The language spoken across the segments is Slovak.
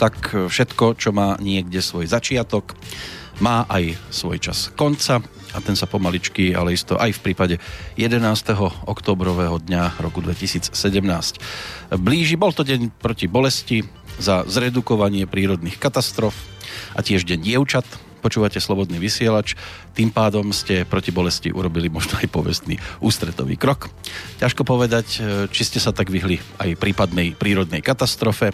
tak. Všetko, čo má niekde svoj začiatok, má aj svoj čas konca a ten sa pomaličky, ale isto aj v prípade 11. oktobrového dňa roku 2017 blíži. Bol to deň proti bolesti za zredukovanie prírodných katastrof a tiež deň dievčat, počúvate Slobodný vysielač, tým pádom ste proti bolesti urobili možno aj povestný ústretový krok. Ťažko povedať, či ste sa tak vyhli aj prípadnej prírodnej katastrofe,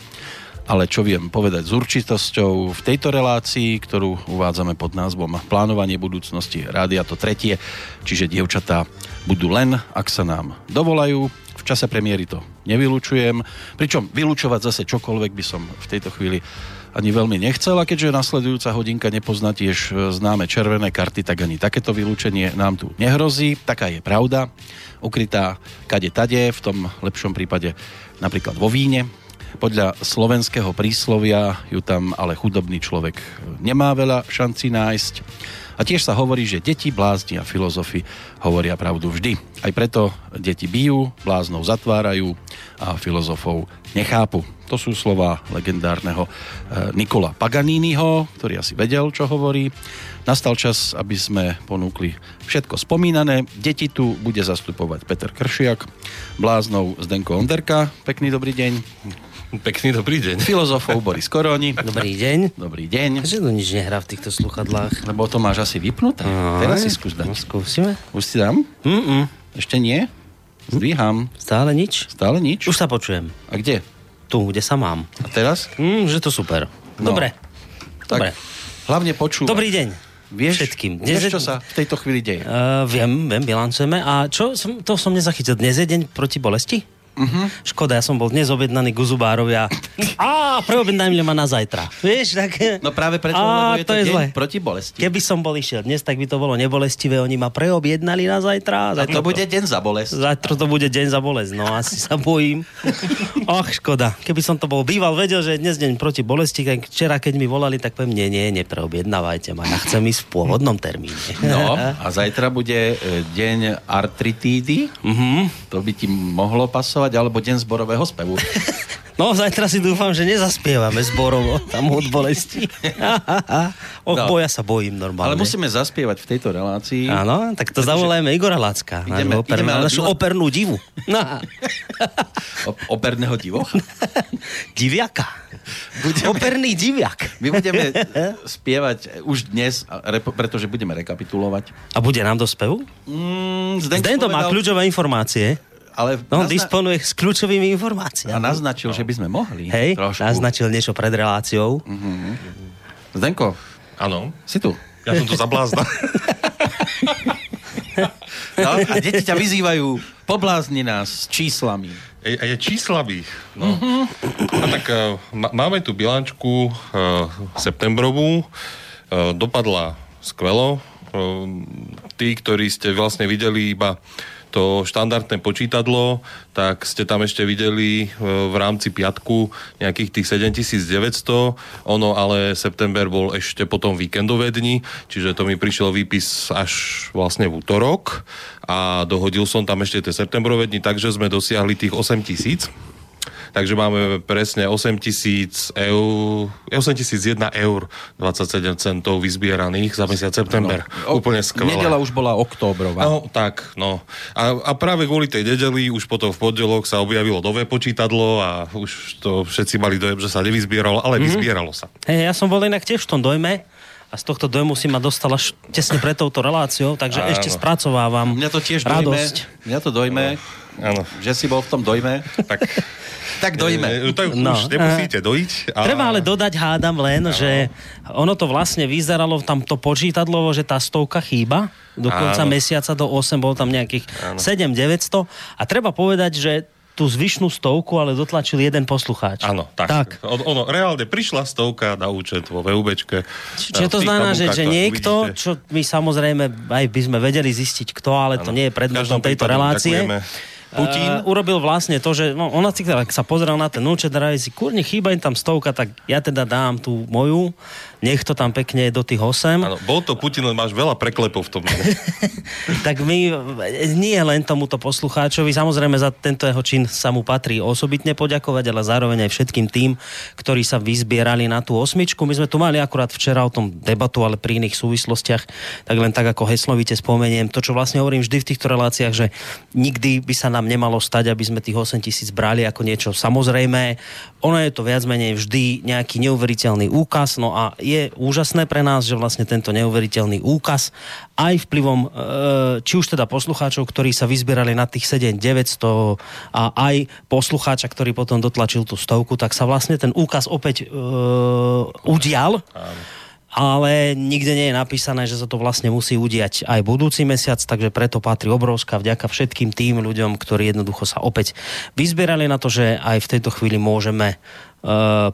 ale čo viem povedať s určitosťou v tejto relácii, ktorú uvádzame pod názvom Plánovanie budúcnosti rádia to tretie, čiže dievčatá budú len, ak sa nám dovolajú. V čase premiéry to nevylučujem, pričom vylúčovať zase čokoľvek by som v tejto chvíli ani veľmi nechcel a keďže nasledujúca hodinka nepozná tiež známe červené karty, tak ani takéto vylúčenie nám tu nehrozí. Taká je pravda, ukrytá kade tade, v tom lepšom prípade napríklad vo víne, podľa slovenského príslovia ju tam ale chudobný človek nemá veľa šanci nájsť. A tiež sa hovorí, že deti, blázni a filozofi hovoria pravdu vždy. Aj preto deti bijú, bláznov zatvárajú a filozofov nechápu. To sú slova legendárneho e, Nikola Paganiniho, ktorý asi vedel, čo hovorí. Nastal čas, aby sme ponúkli všetko spomínané. Deti tu bude zastupovať Peter Kršiak, bláznov Zdenko Onderka. Pekný dobrý deň. Pekný dobrý deň. Filozofov Boris Koroni. Dobrý deň. Dobrý deň. Že to nič nehrá v týchto sluchadlách. Lebo to máš asi vypnuté. Aj, Teraz si skús dať. No, skúsime. Už si dám? Mm-mm. Ešte nie? Zdvíham. Stále nič? Stále nič? Už sa počujem. A kde? Tu, kde sa mám. A teraz? Mm, že to super. No. Dobre. Tak Dobre. hlavne počúvaj. Dobrý deň. Vieš, všetkým. Vieš, Dnes je- čo sa v tejto chvíli deje? Uh, viem, viem, bilancujeme. A čo, som, to som nezachytil. Dnes je deň proti bolesti? Uh-huh. Škoda, ja som bol dnes objednaný k zubárovi a, a preobjednajme ma na zajtra. Vieš, tak... No práve preto, Á, lebo je to, je deň zle. proti bolesti. Keby som bol išiel dnes, tak by to bolo nebolestivé. Oni ma preobjednali na zajtra. A to bude deň za bolesť. Zajtra to bude deň za bolesť, no asi sa bojím. Ach, škoda. Keby som to bol býval, vedel, že je dnes deň proti bolesti, tak včera, keď mi volali, tak poviem, nie, nie, nepreobjednávajte ma, ja chcem ísť v pôvodnom termíne. No, a zajtra bude e, deň artritídy. Mhm. To by ti mohlo pasovať, alebo deň zborového spevu. No, zajtra si dúfam, že nezaspievame zborovo tam od bolesti. Och, No. boja sa bojím normálne. Ale musíme zaspievať v tejto relácii. Áno, tak to zavolajme Igora Lacka, Ideme- oper, ideme našu opernú divu. No. O- operného divocha. Diviaka. Budeme- Operný diviak. My budeme spievať už dnes, pretože budeme rekapitulovať. A bude nám do spevu? Mm, Zdento má kľúčové informácie. Ale No, on nazna- disponuje s kľúčovými a informáciami. naznačil, že by sme mohli. Hej, trošku. naznačil niečo pred reláciou. Zdenko, Áno. si tu. Ja som tu za blázna. No, a deti ťa vyzývajú, poblázni nás s číslami. Je, je číslavých. No. A tak uh, máme tu bilančku uh, septembrovú. Uh, dopadla skvelo. Uh, tí, ktorí ste vlastne videli iba to štandardné počítadlo, tak ste tam ešte videli e, v rámci piatku nejakých tých 7900, ono ale september bol ešte potom víkendové dni, čiže to mi prišiel výpis až vlastne v útorok a dohodil som tam ešte tie septembrové dni, takže sme dosiahli tých 8000. Takže máme presne 8000 eur, 8001 eur 27 centov vyzbieraných za mesiac september. O- Úplne skvelé. Nedela už bola oktobrová. No, tak, no. A, a práve kvôli tej nedeli už potom v pondelok sa objavilo nové počítadlo a už to všetci mali dojem, že sa nevyzbieralo, ale mm-hmm. vyzbieralo sa. Hej, ja som bol inak tiež v tom dojme a z tohto dojmu si ma dostala š- tesne pred touto reláciou, takže Áno. ešte spracovávam Mňa to tiež dojme, radosť. mňa to dojme, Áno. že si bol v tom dojme. Tak, Tak dojme. E, to No. už nemusíte dojiť. A... Treba ale dodať, hádam len, že ono to vlastne vyzeralo tam to počítadlovo, že tá stovka chýba. Do konca Áno. mesiaca do 8 bol tam nejakých 7 900 a treba povedať, že tú zvyšnú stovku ale dotlačil jeden poslucháč. Áno, tak. tak. On, ono, reálne prišla stovka na účet vo VUBčke. Čiže to znamená, že, že to niekto, uvidíte. čo my samozrejme aj by sme vedeli zistiť kto, ale to Áno. nie je predmetom tejto relácie. ďakujeme. Putin? Uh, urobil vlastne to, že no, ona si teda, sa pozrel na ten účet a si, kurne, chýba im tam stovka, tak ja teda dám tú moju nech to tam pekne do tých 8. Áno, bol to Putin, len máš veľa preklepov v tom. tak my nie len tomuto poslucháčovi, samozrejme za tento jeho čin sa mu patrí osobitne poďakovať, ale zároveň aj všetkým tým, ktorí sa vyzbierali na tú osmičku. My sme tu mali akurát včera o tom debatu, ale pri iných súvislostiach, tak len tak ako heslovite spomeniem, to, čo vlastne hovorím vždy v týchto reláciách, že nikdy by sa nám nemalo stať, aby sme tých 8 tisíc brali ako niečo samozrejme. Ono je to viac menej vždy nejaký neuveriteľný úkaz, no a je úžasné pre nás, že vlastne tento neuveriteľný úkaz aj vplyvom e, či už teda poslucháčov, ktorí sa vyzbierali na tých 7900 a aj poslucháča, ktorý potom dotlačil tú stovku, tak sa vlastne ten úkaz opäť e, udial. ale nikde nie je napísané, že sa to vlastne musí udiať aj budúci mesiac, takže preto patrí obrovská vďaka všetkým tým ľuďom, ktorí jednoducho sa opäť vyzbierali na to, že aj v tejto chvíli môžeme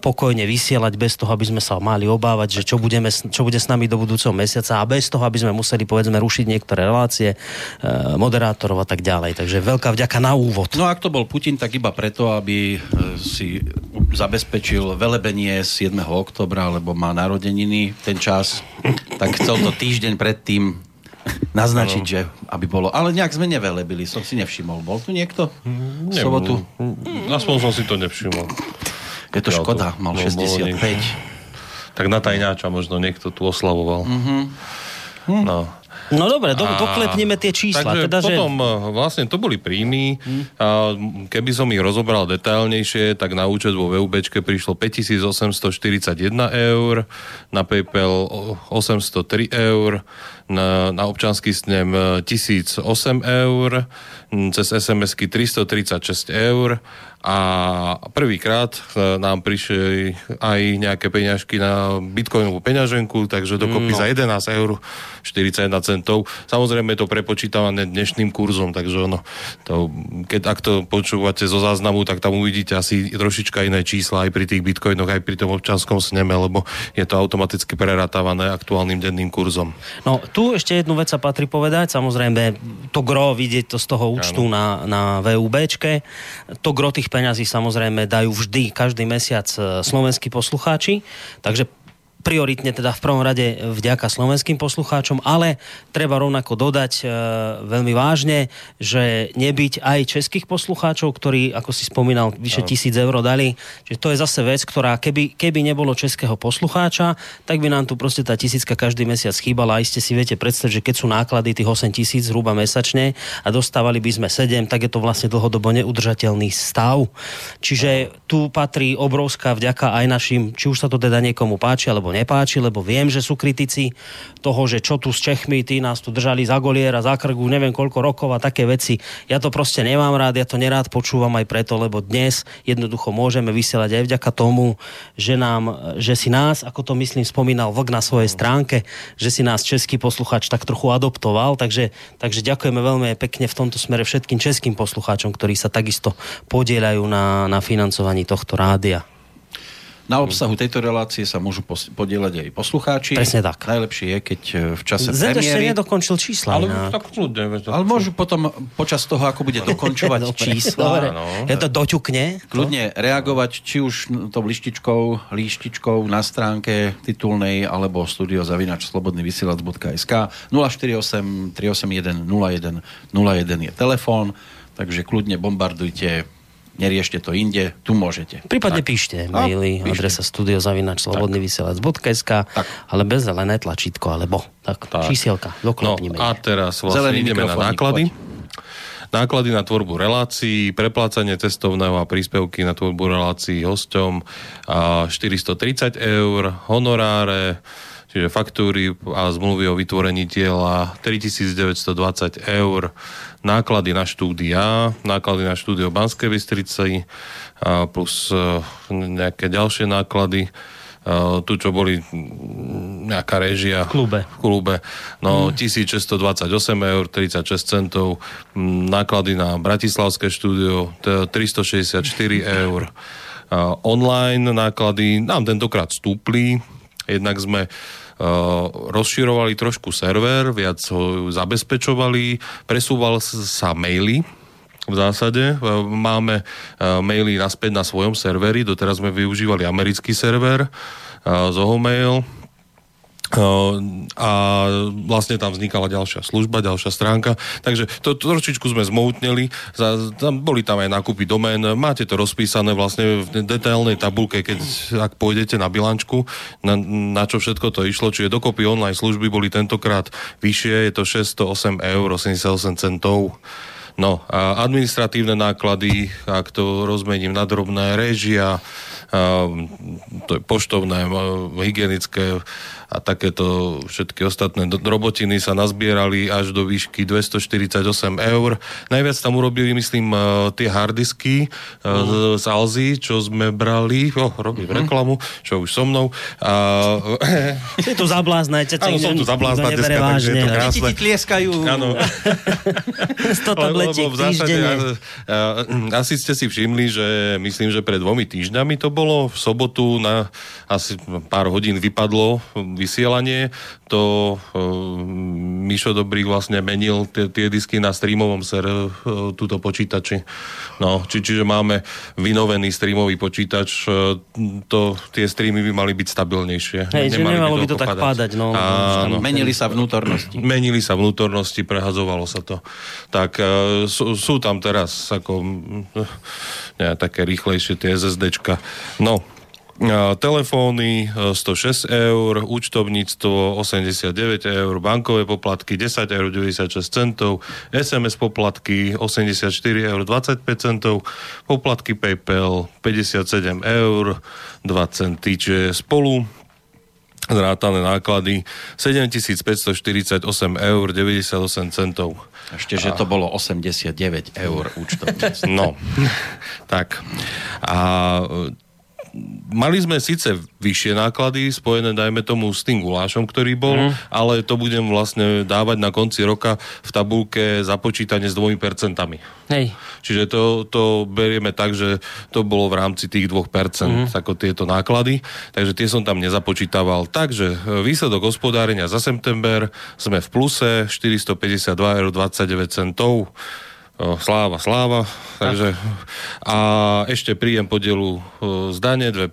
pokojne vysielať bez toho, aby sme sa mali obávať, že čo, budeme, čo bude s nami do budúceho mesiaca a bez toho, aby sme museli povedzme rušiť niektoré relácie, eh, moderátorov a tak ďalej. Takže veľká vďaka na úvod. No ak to bol Putin, tak iba preto, aby eh, si zabezpečil velebenie 7. oktobra, lebo má narodeniny ten čas, tak chcel to týždeň predtým naznačiť, že aby bolo. Ale nejak sme nevelebili, som si nevšimol. Bol tu niekto? V sobotu? Aspoň som si to nevšimol. Je to škoda, mal 65. Tak na tajňáča možno niekto tu oslavoval. Mm-hmm. No. No dobre, do, doklepneme tie čísla. Takže teda, potom že... Eh, vlastne to boli príjmy. Hmm. A keby som ich rozobral detailnejšie, tak na účet vo VUB prišlo 5841 eur, na PayPal 803 eur, na, na občanský snem 1008 eur, cez SMS-ky 336 eur a prvýkrát e, nám prišli aj nejaké peňažky na bitcoinovú peňaženku, takže dokopy no. za 11 eur 41 centov. Samozrejme je to prepočítavané dnešným kurzom, takže ono, to, keď ak to počúvate zo záznamu, tak tam uvidíte asi trošička iné čísla aj pri tých bitcoinoch, aj pri tom občanskom sneme, lebo je to automaticky preratávanie aktuálnym denným kurzom. No, tu ešte jednu vec sa patrí povedať, samozrejme to gro vidieť to z toho účtu ano. na, na VUBčke, to gro tých peňazí samozrejme dajú vždy, každý mesiac e, slovenskí poslucháči, takže prioritne teda v prvom rade vďaka slovenským poslucháčom, ale treba rovnako dodať e, veľmi vážne, že nebyť aj českých poslucháčov, ktorí, ako si spomínal, vyše tisíc eur dali, že to je zase vec, ktorá keby, keby nebolo českého poslucháča, tak by nám tu proste tá tisícka každý mesiac chýbala. A iste si viete predstaviť, že keď sú náklady tých 8 tisíc zhruba mesačne a dostávali by sme 7, tak je to vlastne dlhodobo neudržateľný stav. Čiže tu patrí obrovská vďaka aj našim, či už sa to teda niekomu páči, alebo nepáči, lebo viem, že sú kritici toho, že čo tu s Čechmi, tí nás tu držali za goliera, za krgu, neviem koľko rokov a také veci. Ja to proste nemám rád, ja to nerád počúvam aj preto, lebo dnes jednoducho môžeme vysielať aj vďaka tomu, že, nám, že si nás, ako to myslím spomínal Vlk na svojej stránke, že si nás český posluchač tak trochu adoptoval, takže, takže ďakujeme veľmi pekne v tomto smere všetkým českým poslucháčom, ktorí sa takisto podielajú na, na financovaní tohto rádia. Na obsahu tejto relácie sa môžu podielať aj poslucháči. Presne tak. Najlepšie je, keď e, v čase Zed premiéry... ešte nedokončil čísla. Ale, tak kľudne, ale môžu potom počas toho, ako bude dokončovať čísla, dobre. No. ja to doťukne. Kľudne reagovať, či už tou lištičkou, líštičkou na stránke titulnej, alebo studiozavinačslobodnyvysielac.sk 048 381 01 01 je telefón, takže kľudne bombardujte neriešte to inde, tu môžete. Prípadne tak. píšte maily, no, adresa studiozavinačslobodnyvysielac.sk ale bez zelené tlačítko, alebo tak, tak. čísielka, doklopnime. No a teraz vlastne Zelený ideme na náklady. Poď. Náklady na tvorbu relácií, preplácanie cestovného a príspevky na tvorbu relácií hosťom 430 eur, honoráre, čiže faktúry a zmluvy o vytvorení diela 3920 eur, náklady na štúdia, náklady na štúdio Banskej Bystrici plus e, nejaké ďalšie náklady. Uh, tu, čo boli nejaká režia v klube. V klube. No, mm. 1628 eur, 36 centov. Náklady na Bratislavské štúdio, 364 eur. Online náklady nám tentokrát stúpli. Jednak sme rozširovali trošku server, viac ho zabezpečovali, presúval sa maily, v zásade. Eh, máme eh, maily naspäť na svojom serveri, doteraz sme využívali americký server z Mail. A vlastne tam vznikala ďalšia služba, ďalšia stránka, takže to, to trošičku sme zmoutneli, za, tam, boli tam aj nákupy domén, máte to rozpísané vlastne v detailnej tabulke, keď ak pôjdete na bilančku, na, na čo všetko to išlo, čiže dokopy online služby boli tentokrát vyššie, je to 608 eur 88 centov. No a administratívne náklady, ak to rozmením na drobné, režia, to je poštovné, hygienické a takéto všetky ostatné robotiny sa nazbierali až do výšky 248 eur. Najviac tam urobili, myslím, e, tie hardisky uh. z Alzy, čo sme brali, oh, robím uh-huh. reklamu, čo už so mnou. A... Si tu zabláznajte. Áno, som tu zablázna dneska, takže je to krásne. Deti ti tlieskajú. Áno. 100 tabletiek týždenne. Asi ste si všimli, že myslím, že pred dvomi týždňami to bolo, v sobotu na asi pár hodín vypadlo vysielanie, to uh, Mišo Dobrý vlastne menil tie, tie disky na streamovom ser, uh, túto počítači. No, či, čiže máme vynovený streamový počítač, uh, to, tie streamy by mali byť stabilnejšie. Hej, že nemalo by to, by to tak pádať. No, Áno. Menili sa vnútornosti. Menili sa vnútornosti, prehadzovalo sa to. Tak uh, sú, sú tam teraz ako ne, také rýchlejšie tie SSDčka. No, telefóny 106 e, eur, účtovníctvo 89 eur, bankové poplatky 10 eur 96 centov, SMS poplatky 84 eur 25 centov, poplatky PayPal 57 eur 2 centy, čiže spolu zrátané náklady 7548 eur 98 centov. Ešte, že to bolo 89 eur účtovníctvo. No, tak. A mali sme síce vyššie náklady spojené, dajme tomu, s tým gulášom, ktorý bol, mm. ale to budem vlastne dávať na konci roka v tabulke započítanie s dvomi percentami. Hej. Čiže to, to berieme tak, že to bolo v rámci tých 2%, mm. ako tieto náklady, takže tie som tam nezapočítaval. Takže e, výsledok hospodárenia za september sme v pluse 452,29 eur sláva, sláva. Takže, a ešte príjem podielu z dane 2%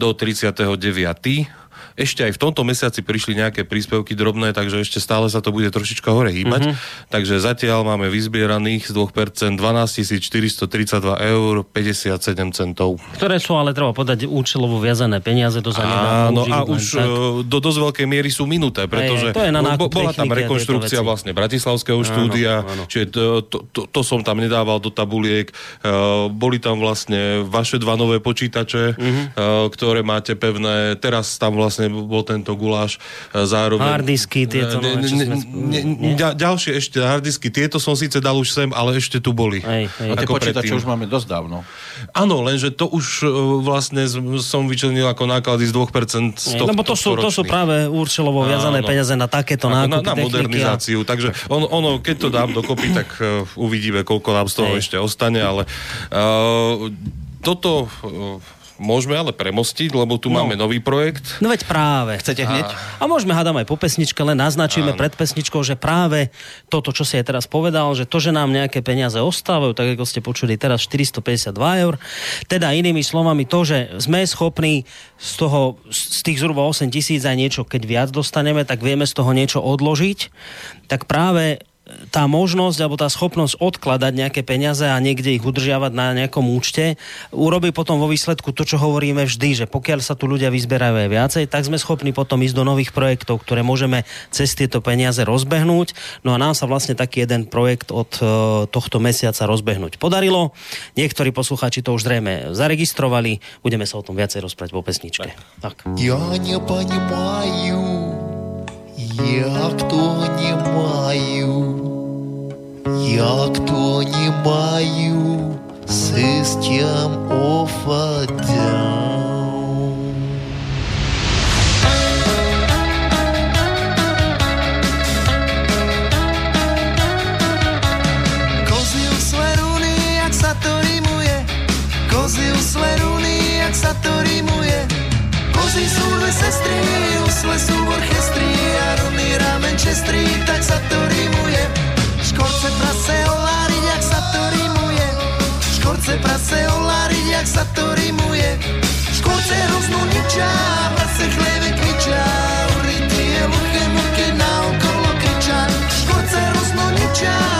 do 39 ešte aj v tomto mesiaci prišli nejaké príspevky drobné, takže ešte stále sa to bude trošička hore hýbať. Mm-hmm. Takže zatiaľ máme vyzbieraných z 2% 12 432 eur 57 centov. Ktoré sú ale treba podať účelovo viazané peniaze, to sa Áno, a už. E, do dosť veľkej miery sú minuté, pretože aj, to je na bola tam rekonštrukcia vlastne Bratislavského áno, štúdia, áno. čiže to, to, to, to som tam nedával do tabuliek. Uh, boli tam vlastne vaše dva nové počítače, mm-hmm. uh, ktoré máte pevné. Teraz tam vlastne bol tento guláš e, zároveň... Hardisky, tieto ne, ne, ne, ne, ne, ďalšie ešte hardisky, tieto som síce dal už sem, ale ešte tu boli. Hej, hej. A tie počítače už máme dosť dávno. Áno, lenže to už e, vlastne som vyčlenil ako náklady z 2% z toho, Lebo to sú, to sú práve účelovo viazané peniaze na takéto nákupy Na, na modernizáciu, a... takže on, ono, keď to dám dokopy, tak uh, uvidíme, koľko nám z toho Hej. ešte ostane, ale uh, toto uh, Môžeme ale premostiť, lebo tu no. máme nový projekt. No veď práve. Chcete hneď? A, a môžeme hádam aj po pesničke, len naznačíme Áno. pred pesničkou, že práve toto, čo si aj teraz povedal, že to, že nám nejaké peniaze ostávajú, tak ako ste počuli teraz 452 eur, teda inými slovami to, že sme schopní z toho, z tých zhruba 8 tisíc aj niečo, keď viac dostaneme, tak vieme z toho niečo odložiť, tak práve tá možnosť alebo tá schopnosť odkladať nejaké peniaze a niekde ich udržiavať na nejakom účte urobí potom vo výsledku to, čo hovoríme vždy, že pokiaľ sa tu ľudia vyzberajú aj viacej, tak sme schopní potom ísť do nových projektov, ktoré môžeme cez tieto peniaze rozbehnúť. No a nám sa vlastne taký jeden projekt od e, tohto mesiaca rozbehnúť podarilo. Niektorí poslucháči to už zrejme zaregistrovali. Budeme sa o tom viacej rozprávať po pesničke. Tak. Ja nepoнимаю, Я кто не маю, я кто не маю system of a down. Kozy usle runy, jak sa to rimuje, kozy usle runy, jak sa to rimuje, kozy sú dve sestry, usle sú v čestrý, tak sa to rímuje. Škorce prase oláriť, jak sa to rímuje. Škorce prase oláriť, jak sa to rímuje. Škorce hroznú ničá, prase chleve kričá. Uryty je luché, muché naokolo kričá. Škorce hroznú ničá.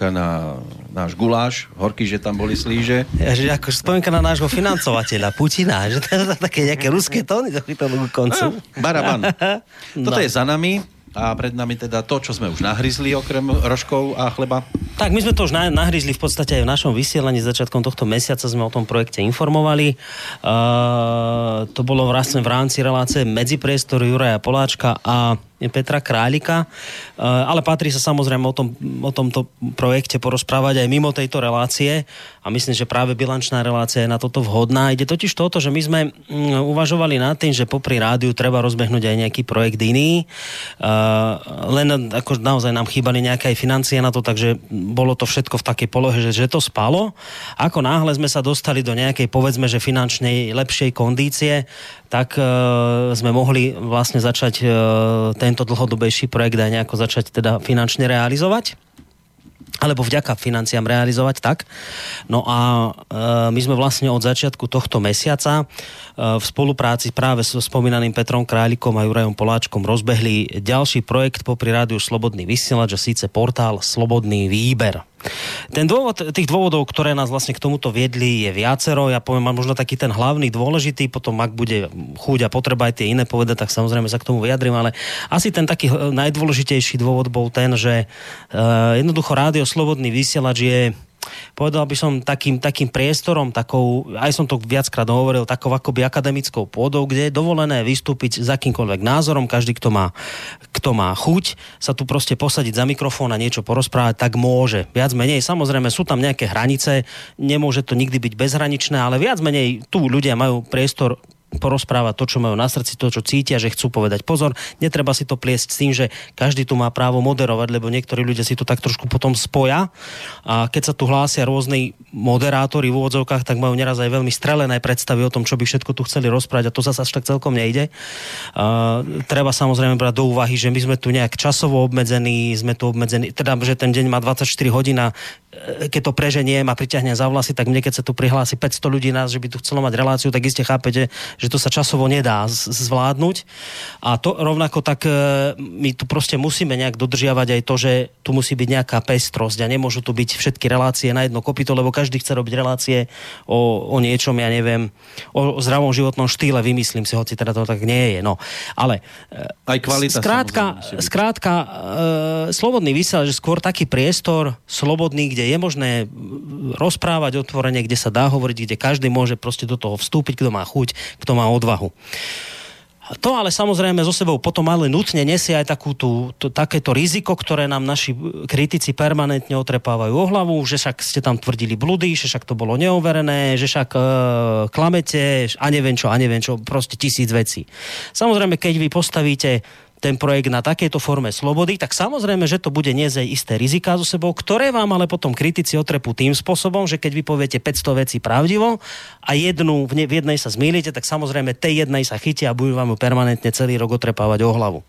Spomienka na náš guláš, horký, že tam boli slíže. Ja, že ako spomienka na nášho financovateľa Putina, že to je také nejaké ruské tóny do koncu. No, baraban. Toto no. je za nami a pred nami teda to, čo sme už nahryzli okrem rožkov a chleba. Tak, my sme to už nahryzli v podstate aj v našom vysielaní začiatkom tohto mesiaca sme o tom projekte informovali. Uh, to bolo vlastne v rámci relácie Medzipriestor Juraja Poláčka a Petra Králika, eh, ale patrí sa samozrejme o, tom, o tomto projekte porozprávať aj mimo tejto relácie a myslím, že práve bilančná relácia je na toto vhodná. Ide totiž toto, že my sme mm, uvažovali nad tým, že popri rádiu treba rozbehnúť aj nejaký projekt iný, eh, len ako naozaj nám chýbali nejaké aj financie na to, takže bolo to všetko v takej polohe, že, že to spalo. Ako náhle sme sa dostali do nejakej, povedzme, že finančnej lepšej kondície, tak e, sme mohli vlastne začať e, tento dlhodobejší projekt aj nejako začať teda finančne realizovať alebo vďaka financiám realizovať tak. No a e, my sme vlastne od začiatku tohto mesiaca e, v spolupráci práve so spomínaným Petrom Králikom a Jurajom Poláčkom rozbehli ďalší projekt popri rádiu Slobodný vysielač a síce portál Slobodný výber. Ten dôvod, tých dôvodov, ktoré nás vlastne k tomuto viedli, je viacero. Ja poviem, mám možno taký ten hlavný, dôležitý, potom ak bude chuť a potreba aj tie iné povedať, tak samozrejme sa k tomu vyjadrím, ale asi ten taký najdôležitejší dôvod bol ten, že uh, jednoducho rádio Slobodný vysielač je povedal by som, takým, takým priestorom, takou, aj som to viackrát hovoril, takou akoby akademickou pôdou, kde je dovolené vystúpiť s akýmkoľvek názorom, každý, kto má, kto má chuť, sa tu proste posadiť za mikrofón a niečo porozprávať, tak môže. Viac menej, samozrejme, sú tam nejaké hranice, nemôže to nikdy byť bezhraničné, ale viac menej tu ľudia majú priestor porozprávať to, čo majú na srdci, to, čo cítia, že chcú povedať pozor. Netreba si to pliesť s tým, že každý tu má právo moderovať, lebo niektorí ľudia si to tak trošku potom spoja. A keď sa tu hlásia rôzni moderátori v úvodzovkách, tak majú neraz aj veľmi strelené predstavy o tom, čo by všetko tu chceli rozprávať a to zase až tak celkom nejde. A, treba samozrejme brať do úvahy, že my sme tu nejak časovo obmedzení, sme tu obmedzení, teda, že ten deň má 24 hodín a keď to preženiem a priťahnem za vlasy, tak mne keď sa tu prihlási 500 ľudí nás, že by tu chcelo mať reláciu, tak iste chápete, že to sa časovo nedá zvládnuť. A to rovnako tak e, my tu proste musíme nejak dodržiavať aj to, že tu musí byť nejaká pestrosť a nemôžu tu byť všetky relácie na jedno kopito, lebo každý chce robiť relácie o, o niečom, ja neviem, o, o zdravom životnom štýle, vymyslím si, hoci teda to tak nie je. No. Ale e, aj kvalita skrátka, skrátka e, slobodný vysielač, že skôr taký priestor slobodný, kde je možné rozprávať otvorene, kde sa dá hovoriť, kde každý môže proste do toho vstúpiť, kto má chuť, kto kto má odvahu. To ale samozrejme zo sebou potom ale nutne nesie aj takú tú, to, takéto riziko, ktoré nám naši kritici permanentne otrepávajú o hlavu, že však ste tam tvrdili bludy, že však to bolo neoverené, že však e, klamete a neviem čo, a neviem čo, proste tisíc vecí. Samozrejme, keď vy postavíte ten projekt na takejto forme slobody, tak samozrejme, že to bude niesť aj isté rizika so sebou, ktoré vám ale potom kritici otrepú tým spôsobom, že keď vy poviete 500 vecí pravdivo a jednu, v, ne, v jednej sa zmýlite, tak samozrejme tej jednej sa chytia a budú vám ju permanentne celý rok otrepávať o hlavu.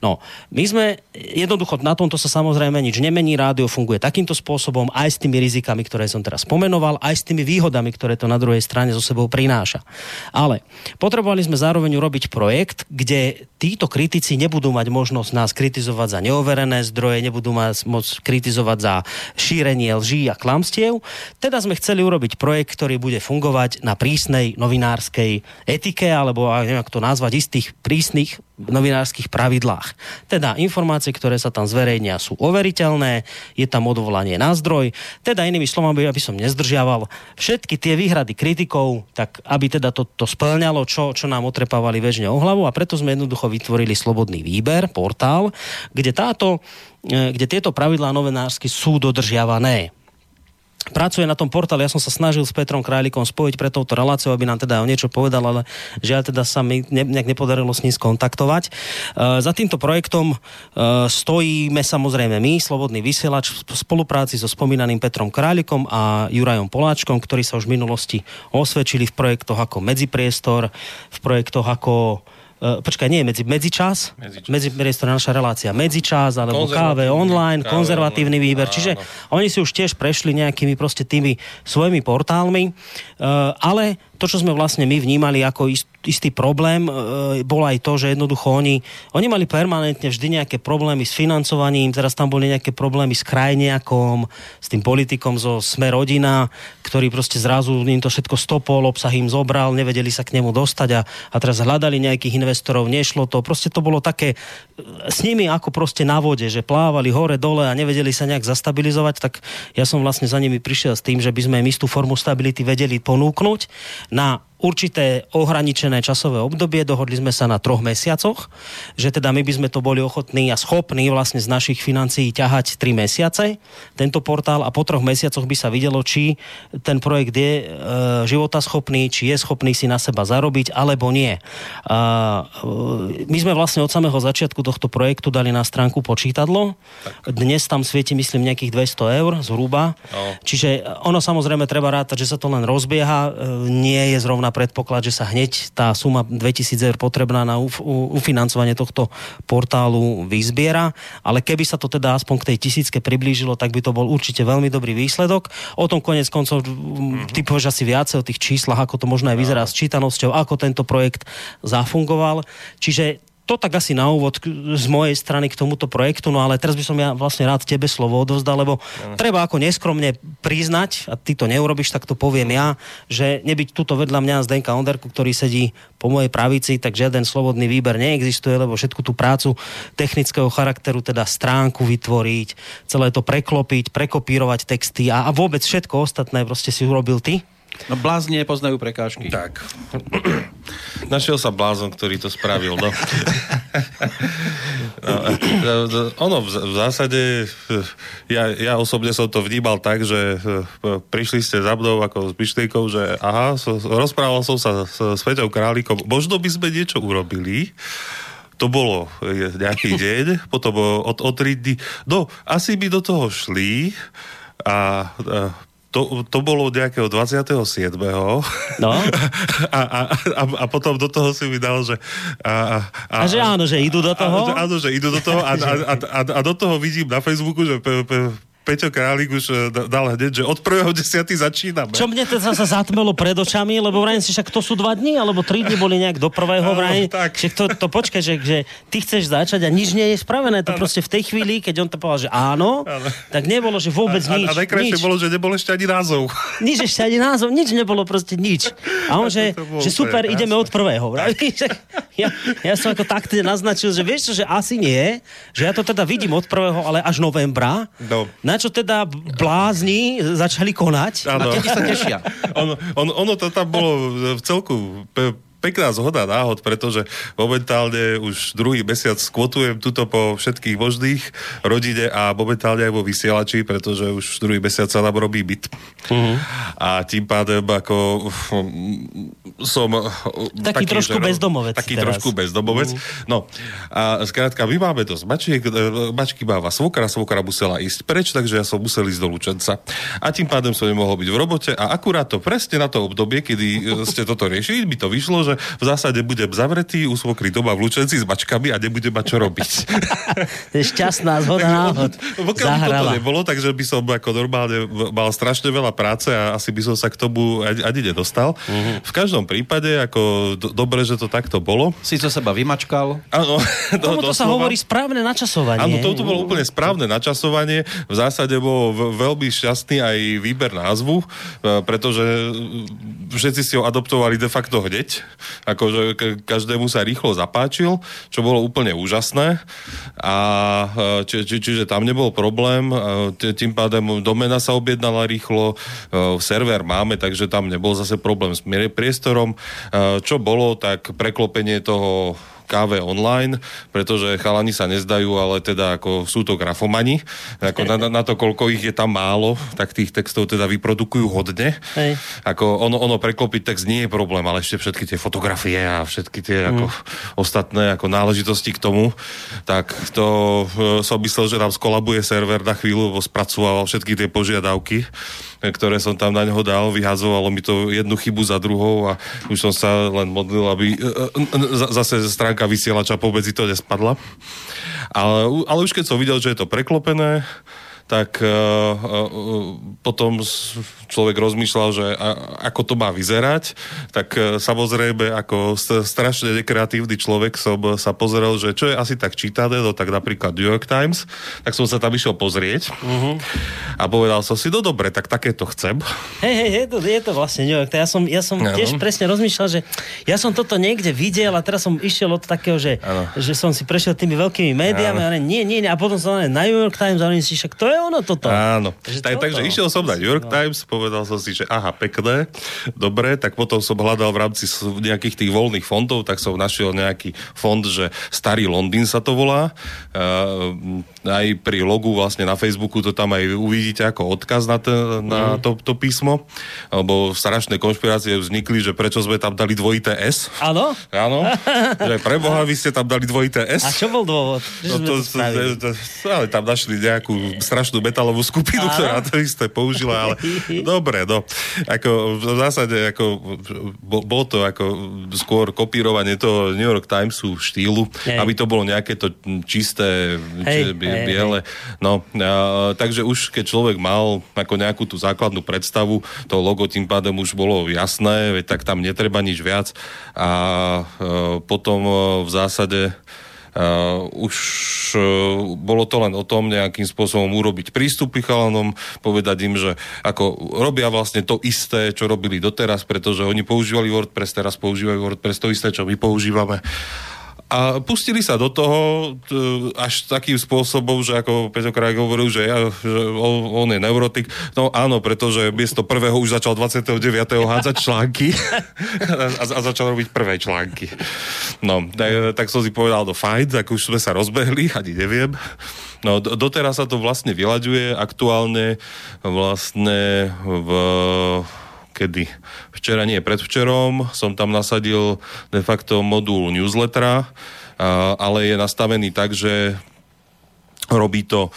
No, my sme jednoducho na tomto sa samozrejme nič nemení, rádio funguje takýmto spôsobom aj s tými rizikami, ktoré som teraz spomenoval, aj s tými výhodami, ktoré to na druhej strane so sebou prináša. Ale potrebovali sme zároveň urobiť projekt, kde títo kritici nebudú mať možnosť nás kritizovať za neoverené zdroje, nebudú mať môcť kritizovať za šírenie lží a klamstiev. Teda sme chceli urobiť projekt, ktorý bude fungovať na prísnej novinárskej etike, alebo neviem, ako to nazvať, istých prísnych novinárskych pravidlách. Teda informácie, ktoré sa tam zverejnia, sú overiteľné, je tam odvolanie na zdroj. Teda inými slovami, aby som nezdržiaval všetky tie výhrady kritikov, tak aby teda to, to splňalo, čo, čo nám otrepávali väžne o hlavu a preto sme jednoducho vytvorili slobodný výber, portál, kde, táto, e, kde tieto pravidlá novinársky sú dodržiavané pracuje na tom portále. Ja som sa snažil s Petrom Králikom spojiť pre touto reláciou, aby nám teda o niečo povedal, ale žiaľ teda sa mi ne, nejak nepodarilo s ním skontaktovať. Uh, za týmto projektom uh, stojíme samozrejme my, Slobodný vysielač, v spolupráci so spomínaným Petrom Králikom a Jurajom Poláčkom, ktorí sa už v minulosti osvedčili v projektoch ako Medzipriestor, v projektoch ako Uh, počkaj, nie, medzi, medzičas, medzičas. medzi, to naša relácia, medzičas, alebo káve online, káve konzervatívny online. výber, čiže áno. oni si už tiež prešli nejakými proste tými svojimi portálmi, uh, ale to, čo sme vlastne my vnímali ako ist, istý problém, e, bol aj to, že jednoducho oni, oni mali permanentne vždy nejaké problémy s financovaním, teraz tam boli nejaké problémy s krajniakom, s tým politikom zo Sme rodina, ktorý proste zrazu im to všetko stopol, obsah im zobral, nevedeli sa k nemu dostať a, a teraz hľadali nejakých investorov, nešlo to. Proste to bolo také e, s nimi ako proste na vode, že plávali hore, dole a nevedeli sa nejak zastabilizovať, tak ja som vlastne za nimi prišiel s tým, že by sme im istú formu stability vedeli ponúknuť na určité ohraničené časové obdobie, dohodli sme sa na troch mesiacoch, že teda my by sme to boli ochotní a schopní vlastne z našich financií ťahať tri mesiace, tento portál a po troch mesiacoch by sa videlo, či ten projekt je e, životaschopný, či je schopný si na seba zarobiť, alebo nie. A, e, my sme vlastne od samého začiatku tohto projektu dali na stránku počítadlo. Tak. Dnes tam svieti, myslím, nejakých 200 eur zhruba. No. Čiže ono samozrejme treba rátať, že sa to len rozbieha, e, nie je zrovna na predpoklad, že sa hneď tá suma 2000 eur potrebná na ufinancovanie tohto portálu vyzbiera, ale keby sa to teda aspoň k tej tisícke priblížilo, tak by to bol určite veľmi dobrý výsledok. O tom konec koncov mm-hmm. ty povieš asi viacej o tých číslach, ako to možno aj vyzerá s čítanosťou, ako tento projekt zafungoval. Čiže to tak asi na úvod z mojej strany k tomuto projektu, no ale teraz by som ja vlastne rád tebe slovo odovzdal, lebo ja. treba ako neskromne priznať, a ty to neurobiš, tak to poviem ja, že nebyť tuto vedľa mňa Zdenka Onderku, ktorý sedí po mojej pravici, tak žiaden slobodný výber neexistuje, lebo všetku tú prácu technického charakteru, teda stránku vytvoriť, celé to preklopiť, prekopírovať texty a, a vôbec všetko ostatné proste si urobil ty. No blázni poznajú prekážky. Tak. Našiel sa blázon, ktorý to spravil. No. no, ono v, zásade, ja, ja osobne som to vnímal tak, že e, prišli ste za mnou ako s myšlienkou, že aha, rozprával som sa s, Peťou Králikom, možno by sme niečo urobili, to bolo e, nejaký deň, potom od, od 3 dní, no, asi by do toho šli a, a to, to bolo nejakého 27. No. A, a, a, a potom do toho si mi dal, že... A, a, a že áno, že idú do toho? A, áno, že idú do toho a, a, a, a do toho vidím na Facebooku, že pe, pe, Peťo Králik už e, dal hneď, že od 1.10. začíname. Čo mne to zase zatmelo pred očami, lebo vrajím si, však to sú dva dní, alebo tri dní boli nejak do prvého vrajím. Však to, to počkaj, že, že ty chceš začať a nič nie je spravené. To ano. proste v tej chvíli, keď on to povedal, že áno, ano. tak nebolo, že vôbec a, nič. A, a najkrajšie bolo, že nebol ešte ani názov. Nič ešte ani názov, nič nebolo proste nič. A on, a že, že super, ideme od prvého. Ja, ja som ako takto naznačil, že vieš čo, že asi nie, že ja to teda vidím od prvého, ale až novembra. No. Na čo teda blázni začali konať. Ano. A sa tešia. ono, ono, ono to tam bolo v celku pekná zhoda náhod, pretože momentálne už druhý mesiac skvotujem tuto po všetkých možných rodine a momentálne aj vo vysielači, pretože už druhý mesiac sa nám robí byt. Uh-huh. A tým pádem ako som taký, taký trošku že, bezdomovec. Taký teraz. trošku bezdomovec. Uh-huh. No a skrátka, my máme dosť mačiek, mačky máva svokra, svokra musela ísť preč, takže ja som musel ísť do Lučenca. A tým pádem som nemohol byť v robote a akurát to presne na to obdobie, kedy ste toto riešili, by to vyšlo, že v zásade budem zavretý u svokry doma v Lučenci s mačkami a nebudem mať čo robiť. je šťastná zhoda náhod. Pokiaľ by toto nebolo, takže by som ako normálne mal strašne veľa práce a asi by som sa k tomu ani, ani nedostal. Uh-huh. V každom prípade, ako do, dobre, že to takto bolo. Si to seba vymačkal. Áno. To, to sa hovorí správne načasovanie. Áno, to, to bolo úplne správne načasovanie. V zásade bol veľmi šťastný aj výber názvu, e, pretože všetci si ho adoptovali de facto hneď akože každému sa rýchlo zapáčil, čo bolo úplne úžasné a e, či, či, čiže tam nebol problém, e, tým pádem domena sa objednala rýchlo, e, server máme, takže tam nebol zase problém s priestorom. Čo bolo, tak preklopenie toho káve online, pretože chalani sa nezdajú, ale teda ako sú to grafomani. Ako na, na to, koľko ich je tam málo, tak tých textov teda vyprodukujú hodne. Hej. Ako ono, ono preklopiť text nie je problém, ale ešte všetky tie fotografie a všetky tie mm. ako ostatné ako náležitosti k tomu, tak to e, som myslel, že nám skolabuje server na chvíľu, lebo spracovával všetky tie požiadavky ktoré som tam na neho dal, vyhazovalo mi to jednu chybu za druhou a už som sa len modlil, aby e, e, zase stránka vysielača po to nespadla. Ale, ale už keď som videl, že je to preklopené, tak uh, uh, potom človek rozmýšľal, že a, ako to má vyzerať, tak uh, samozrejme ako strašne nekreatívny človek som sa pozrel, že čo je asi tak čítané, no tak napríklad New York Times, tak som sa tam išiel pozrieť uh-huh. a povedal som si, no dobre, tak takéto chcem. Hej, hej, je to, je to vlastne New York. Ja som, ja som tiež presne rozmýšľal, že ja som toto niekde videl a teraz som išiel od takého, že, že som si prešiel tými veľkými médiami a nie, nie, nie, a potom som na New York Times a oni si však to je ono toto. Áno, tak, takže išiel som na New York no. Times, povedal som si, že aha, pekné, dobre, tak potom som hľadal v rámci nejakých tých voľných fondov, tak som našiel nejaký fond, že Starý Londýn sa to volá. Uh, aj pri logu vlastne na Facebooku to tam aj uvidíte ako odkaz na, to, na mhm. to, to písmo, lebo strašné konšpirácie vznikli, že prečo sme tam dali dvojité S. Áno? Áno, že pre Boha vy ste tam dali dvojité S. A čo bol dôvod? No to, to, to, to, ale tam našli nejakú strašnú metalovú skupinu, Áno? ktorá to isté použila, ale dobre, no. Ako, v zásade, ako, bol to ako skôr kopírovanie toho New York Timesu štýlu, Hej. aby to bolo nejaké to čisté, Hej, bie, biele. No, a, takže už keď človek mal ako nejakú tú základnú predstavu, to logo tým pádom už bolo jasné, veď tak tam netreba nič viac. A a potom v zásade Uh, už uh, bolo to len o tom nejakým spôsobom urobiť prístupy chalanom, povedať im, že ako robia vlastne to isté, čo robili doteraz, pretože oni používali WordPress, teraz používajú WordPress to isté, čo my používame a pustili sa do toho t- až takým spôsobom, že ako Peťo Krajk hovoril, že, ja, že on, on je neurotik. No áno, pretože miesto prvého už začal 29. hádzať články a, a začal robiť prvé články. No, tak, tak som si povedal, no fajn, tak už sme sa rozbehli, ani neviem. No, doteraz sa to vlastne vyľaďuje aktuálne vlastne v kedy? Včera nie, predvčerom som tam nasadil de facto modul newslettera, ale je nastavený tak, že robí to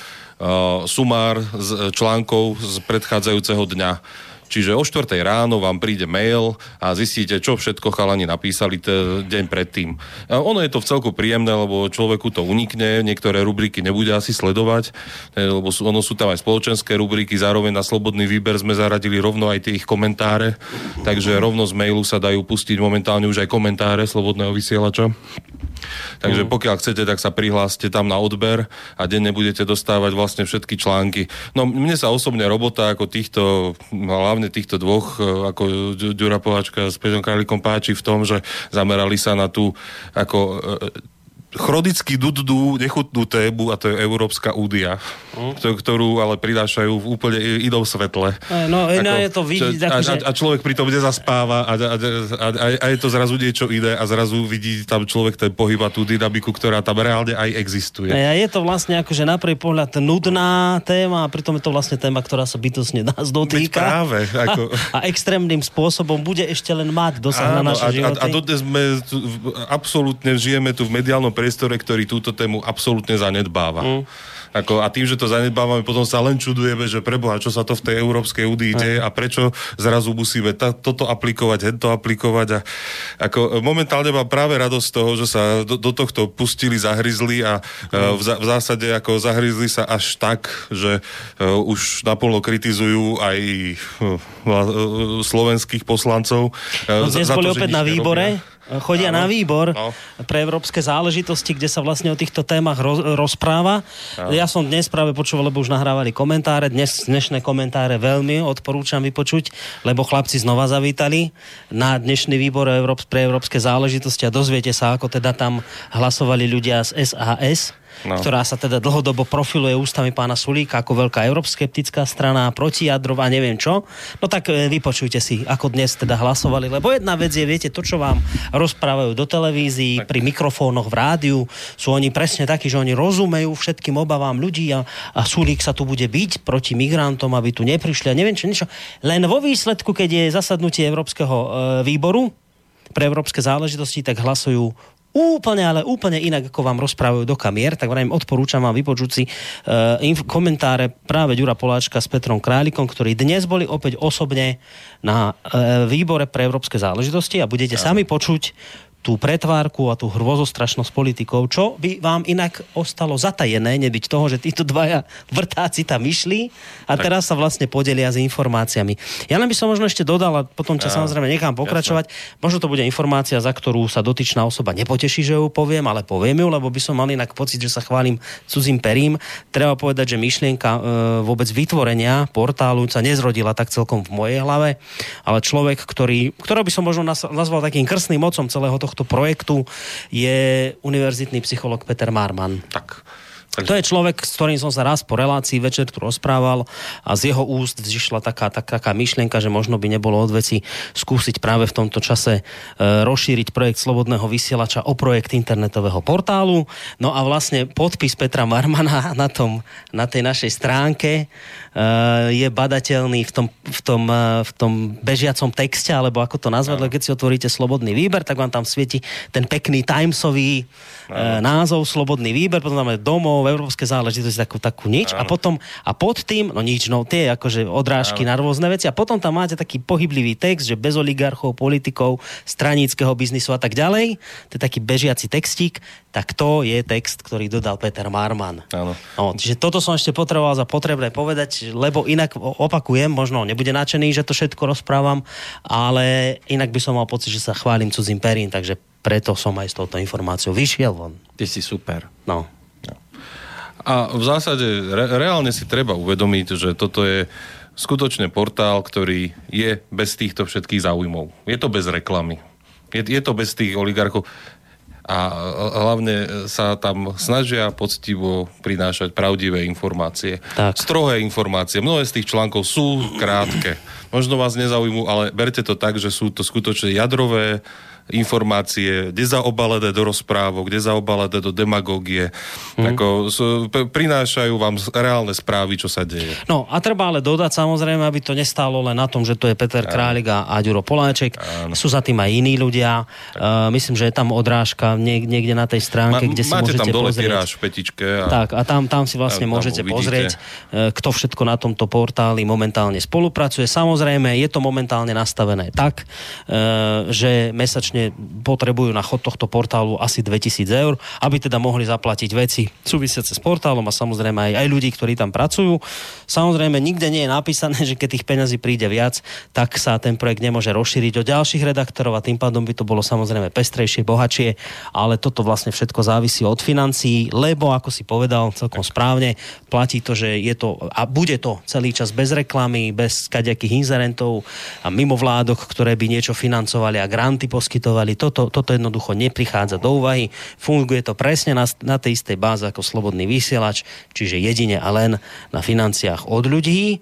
sumár z článkov z predchádzajúceho dňa. Čiže o 4 ráno vám príde mail a zistíte, čo všetko chalani napísali t- deň predtým. A ono je to v celku príjemné, lebo človeku to unikne, niektoré rubriky nebude asi sledovať, e, lebo sú, ono sú tam aj spoločenské rubriky, zároveň na slobodný výber sme zaradili rovno aj tie ich komentáre, takže rovno z mailu sa dajú pustiť momentálne už aj komentáre slobodného vysielača. Takže mm. pokiaľ chcete, tak sa prihláste tam na odber a denne budete dostávať vlastne všetky články. No mne sa osobne robota ako týchto, hlavne týchto dvoch, e, ako Ďura Povačka s Peťom Králikom páči v tom, že zamerali sa na tú ako e, chronicky dudú, nechutnú tému a to je Európska údia, mm. ktorú ale prinášajú v úplne inom svetle. No, iná ako, je to vidieť. A, že... a, a človek pritom nezaspáva a, a, a, a, a je to zrazu niečo iné a zrazu vidí tam človek ten pohyb a tú dynamiku, ktorá tam reálne aj existuje. A je to vlastne akože na prvý pohľad nudná téma a pritom je to vlastne téma, ktorá sa bytosne nás dotýka. Veď práve. Ako... A, a extrémnym spôsobom bude ešte len mať dosah Áno, na naše a, životy. A, a dodnes sme tu, absolútne žijeme tu v mediálnom priestore, ktorý túto tému absolútne zanedbáva. Mm. Ako, a tým, že to zanedbávame, potom sa len čudujeme, že preboha, čo sa to v tej Európskej údii deje a prečo zrazu musíme ta, toto aplikovať, hento aplikovať. A, ako, momentálne mám práve radosť z toho, že sa do, do tohto pustili, zahryzli a mm. v, v zásade ako zahryzli sa až tak, že uh, už naplno kritizujú aj uh, slovenských poslancov. Uh, no, dnes boli opäť na výbore. Robia chodia ano, na výbor no. pre európske záležitosti, kde sa vlastne o týchto témach roz, rozpráva. Ano. Ja som dnes práve počul, lebo už nahrávali komentáre. Dnes, dnešné komentáre veľmi odporúčam vypočuť, lebo chlapci znova zavítali na dnešný výbor pre európske záležitosti a dozviete sa, ako teda tam hlasovali ľudia z SAS no. ktorá sa teda dlhodobo profiluje ústami pána Sulíka ako veľká euroskeptická strana, protijadrová, neviem čo. No tak e, vypočujte si, ako dnes teda hlasovali, lebo jedna vec je, viete, to, čo vám rozprávajú do televízií, tak. pri mikrofónoch v rádiu, sú oni presne takí, že oni rozumejú všetkým obavám ľudí a, a Sulík sa tu bude byť proti migrantom, aby tu neprišli a neviem čo, niečo. Len vo výsledku, keď je zasadnutie Európskeho e, výboru, pre európske záležitosti, tak hlasujú úplne, ale úplne inak, ako vám rozprávajú do kamier, tak vrajím, odporúčam vám vypočuť si uh, inf- komentáre práve Ďura Poláčka s Petrom Králikom, ktorí dnes boli opäť osobne na uh, výbore pre európske záležitosti a budete sami počuť, tú pretvárku a tú hrôzostrašnosť politikov, čo by vám inak ostalo zatajené, nebyť toho, že títo dvaja vrtáci tam išli a tak. teraz sa vlastne podelia s informáciami. Ja len by som možno ešte dodal a potom ťa ja, samozrejme nechám pokračovať. Jasne. Možno to bude informácia, za ktorú sa dotyčná osoba nepoteší, že ju poviem, ale poviem ju, lebo by som mal inak pocit, že sa chválim cudzím perím. Treba povedať, že myšlienka e, vôbec vytvorenia portálu sa nezrodila tak celkom v mojej hlave, ale človek, ktorý, ktorého by som možno nazval takým krstným mocom celého toho tohto projektu je univerzitný psycholog Peter Marman. Tak. Takže... To je človek, s ktorým som sa raz po relácii večer tu rozprával a z jeho úst vzýšla taká, tak, taká myšlienka, že možno by nebolo od veci skúsiť práve v tomto čase e, rozšíriť projekt Slobodného vysielača o projekt internetového portálu. No a vlastne podpis Petra Marmana na, tom, na tej našej stránke je badateľný v tom, v, tom, e, v tom bežiacom texte, alebo ako to nazvať, no. keď si otvoríte Slobodný výber, tak vám tam svieti ten pekný Timesový no. názov Slobodný výber, potom tam je domov, európske záležitosti, takú, takú nič a potom a pod tým, no nič, no tie akože odrážky Áno. na rôzne veci a potom tam máte taký pohyblivý text, že bez oligarchov, politikov, straníckého biznisu a tak ďalej, to je taký bežiaci textík, tak to je text, ktorý dodal Peter Marman. Áno. No, čiže toto som ešte potreboval za potrebné povedať, lebo inak opakujem, možno nebude nadšený, že to všetko rozprávam, ale inak by som mal pocit, že sa chválim cudzím perín, takže preto som aj s touto informáciou vyšiel von. Ty si super. No. A v zásade re, reálne si treba uvedomiť, že toto je skutočne portál, ktorý je bez týchto všetkých záujmov. Je to bez reklamy. Je, je to bez tých oligarchov. A hlavne sa tam snažia poctivo prinášať pravdivé informácie. Tak. Strohé informácie. Mnohé z tých článkov sú krátke. Možno vás nezaujímujú, ale berte to tak, že sú to skutočne jadrové informácie, kde zaobalené do rozprávok, kde zaobalené do demagógie. Mm. Ako, prinášajú vám reálne správy, čo sa deje. No a treba ale dodať samozrejme, aby to nestálo len na tom, že to je Peter Áno. Králik a, a Ďuro Poláček. Áno. Sú za tým aj iní ľudia. Uh, myslím, že je tam odrážka niek- niekde na tej stránke, Ma, kde si máte môžete tam dole pozrieť. v petičke. A... Tak a tam, tam si vlastne tam môžete uvidíte. pozrieť, uh, kto všetko na tomto portáli momentálne spolupracuje. Samozrejme, je to momentálne nastavené tak, uh, že mesačne vlastne potrebujú na chod tohto portálu asi 2000 eur, aby teda mohli zaplatiť veci súvisiace s portálom a samozrejme aj, aj ľudí, ktorí tam pracujú. Samozrejme, nikde nie je napísané, že keď tých peňazí príde viac, tak sa ten projekt nemôže rozšíriť o ďalších redaktorov a tým pádom by to bolo samozrejme pestrejšie, bohatšie, ale toto vlastne všetko závisí od financií, lebo ako si povedal celkom správne, platí to, že je to a bude to celý čas bez reklamy, bez kaďakých inzerentov a mimovládok, ktoré by niečo financovali a granty poskytovali akceptovali. Toto, toto jednoducho neprichádza do úvahy. Funguje to presne na, na tej istej báze ako slobodný vysielač, čiže jedine a len na financiách od ľudí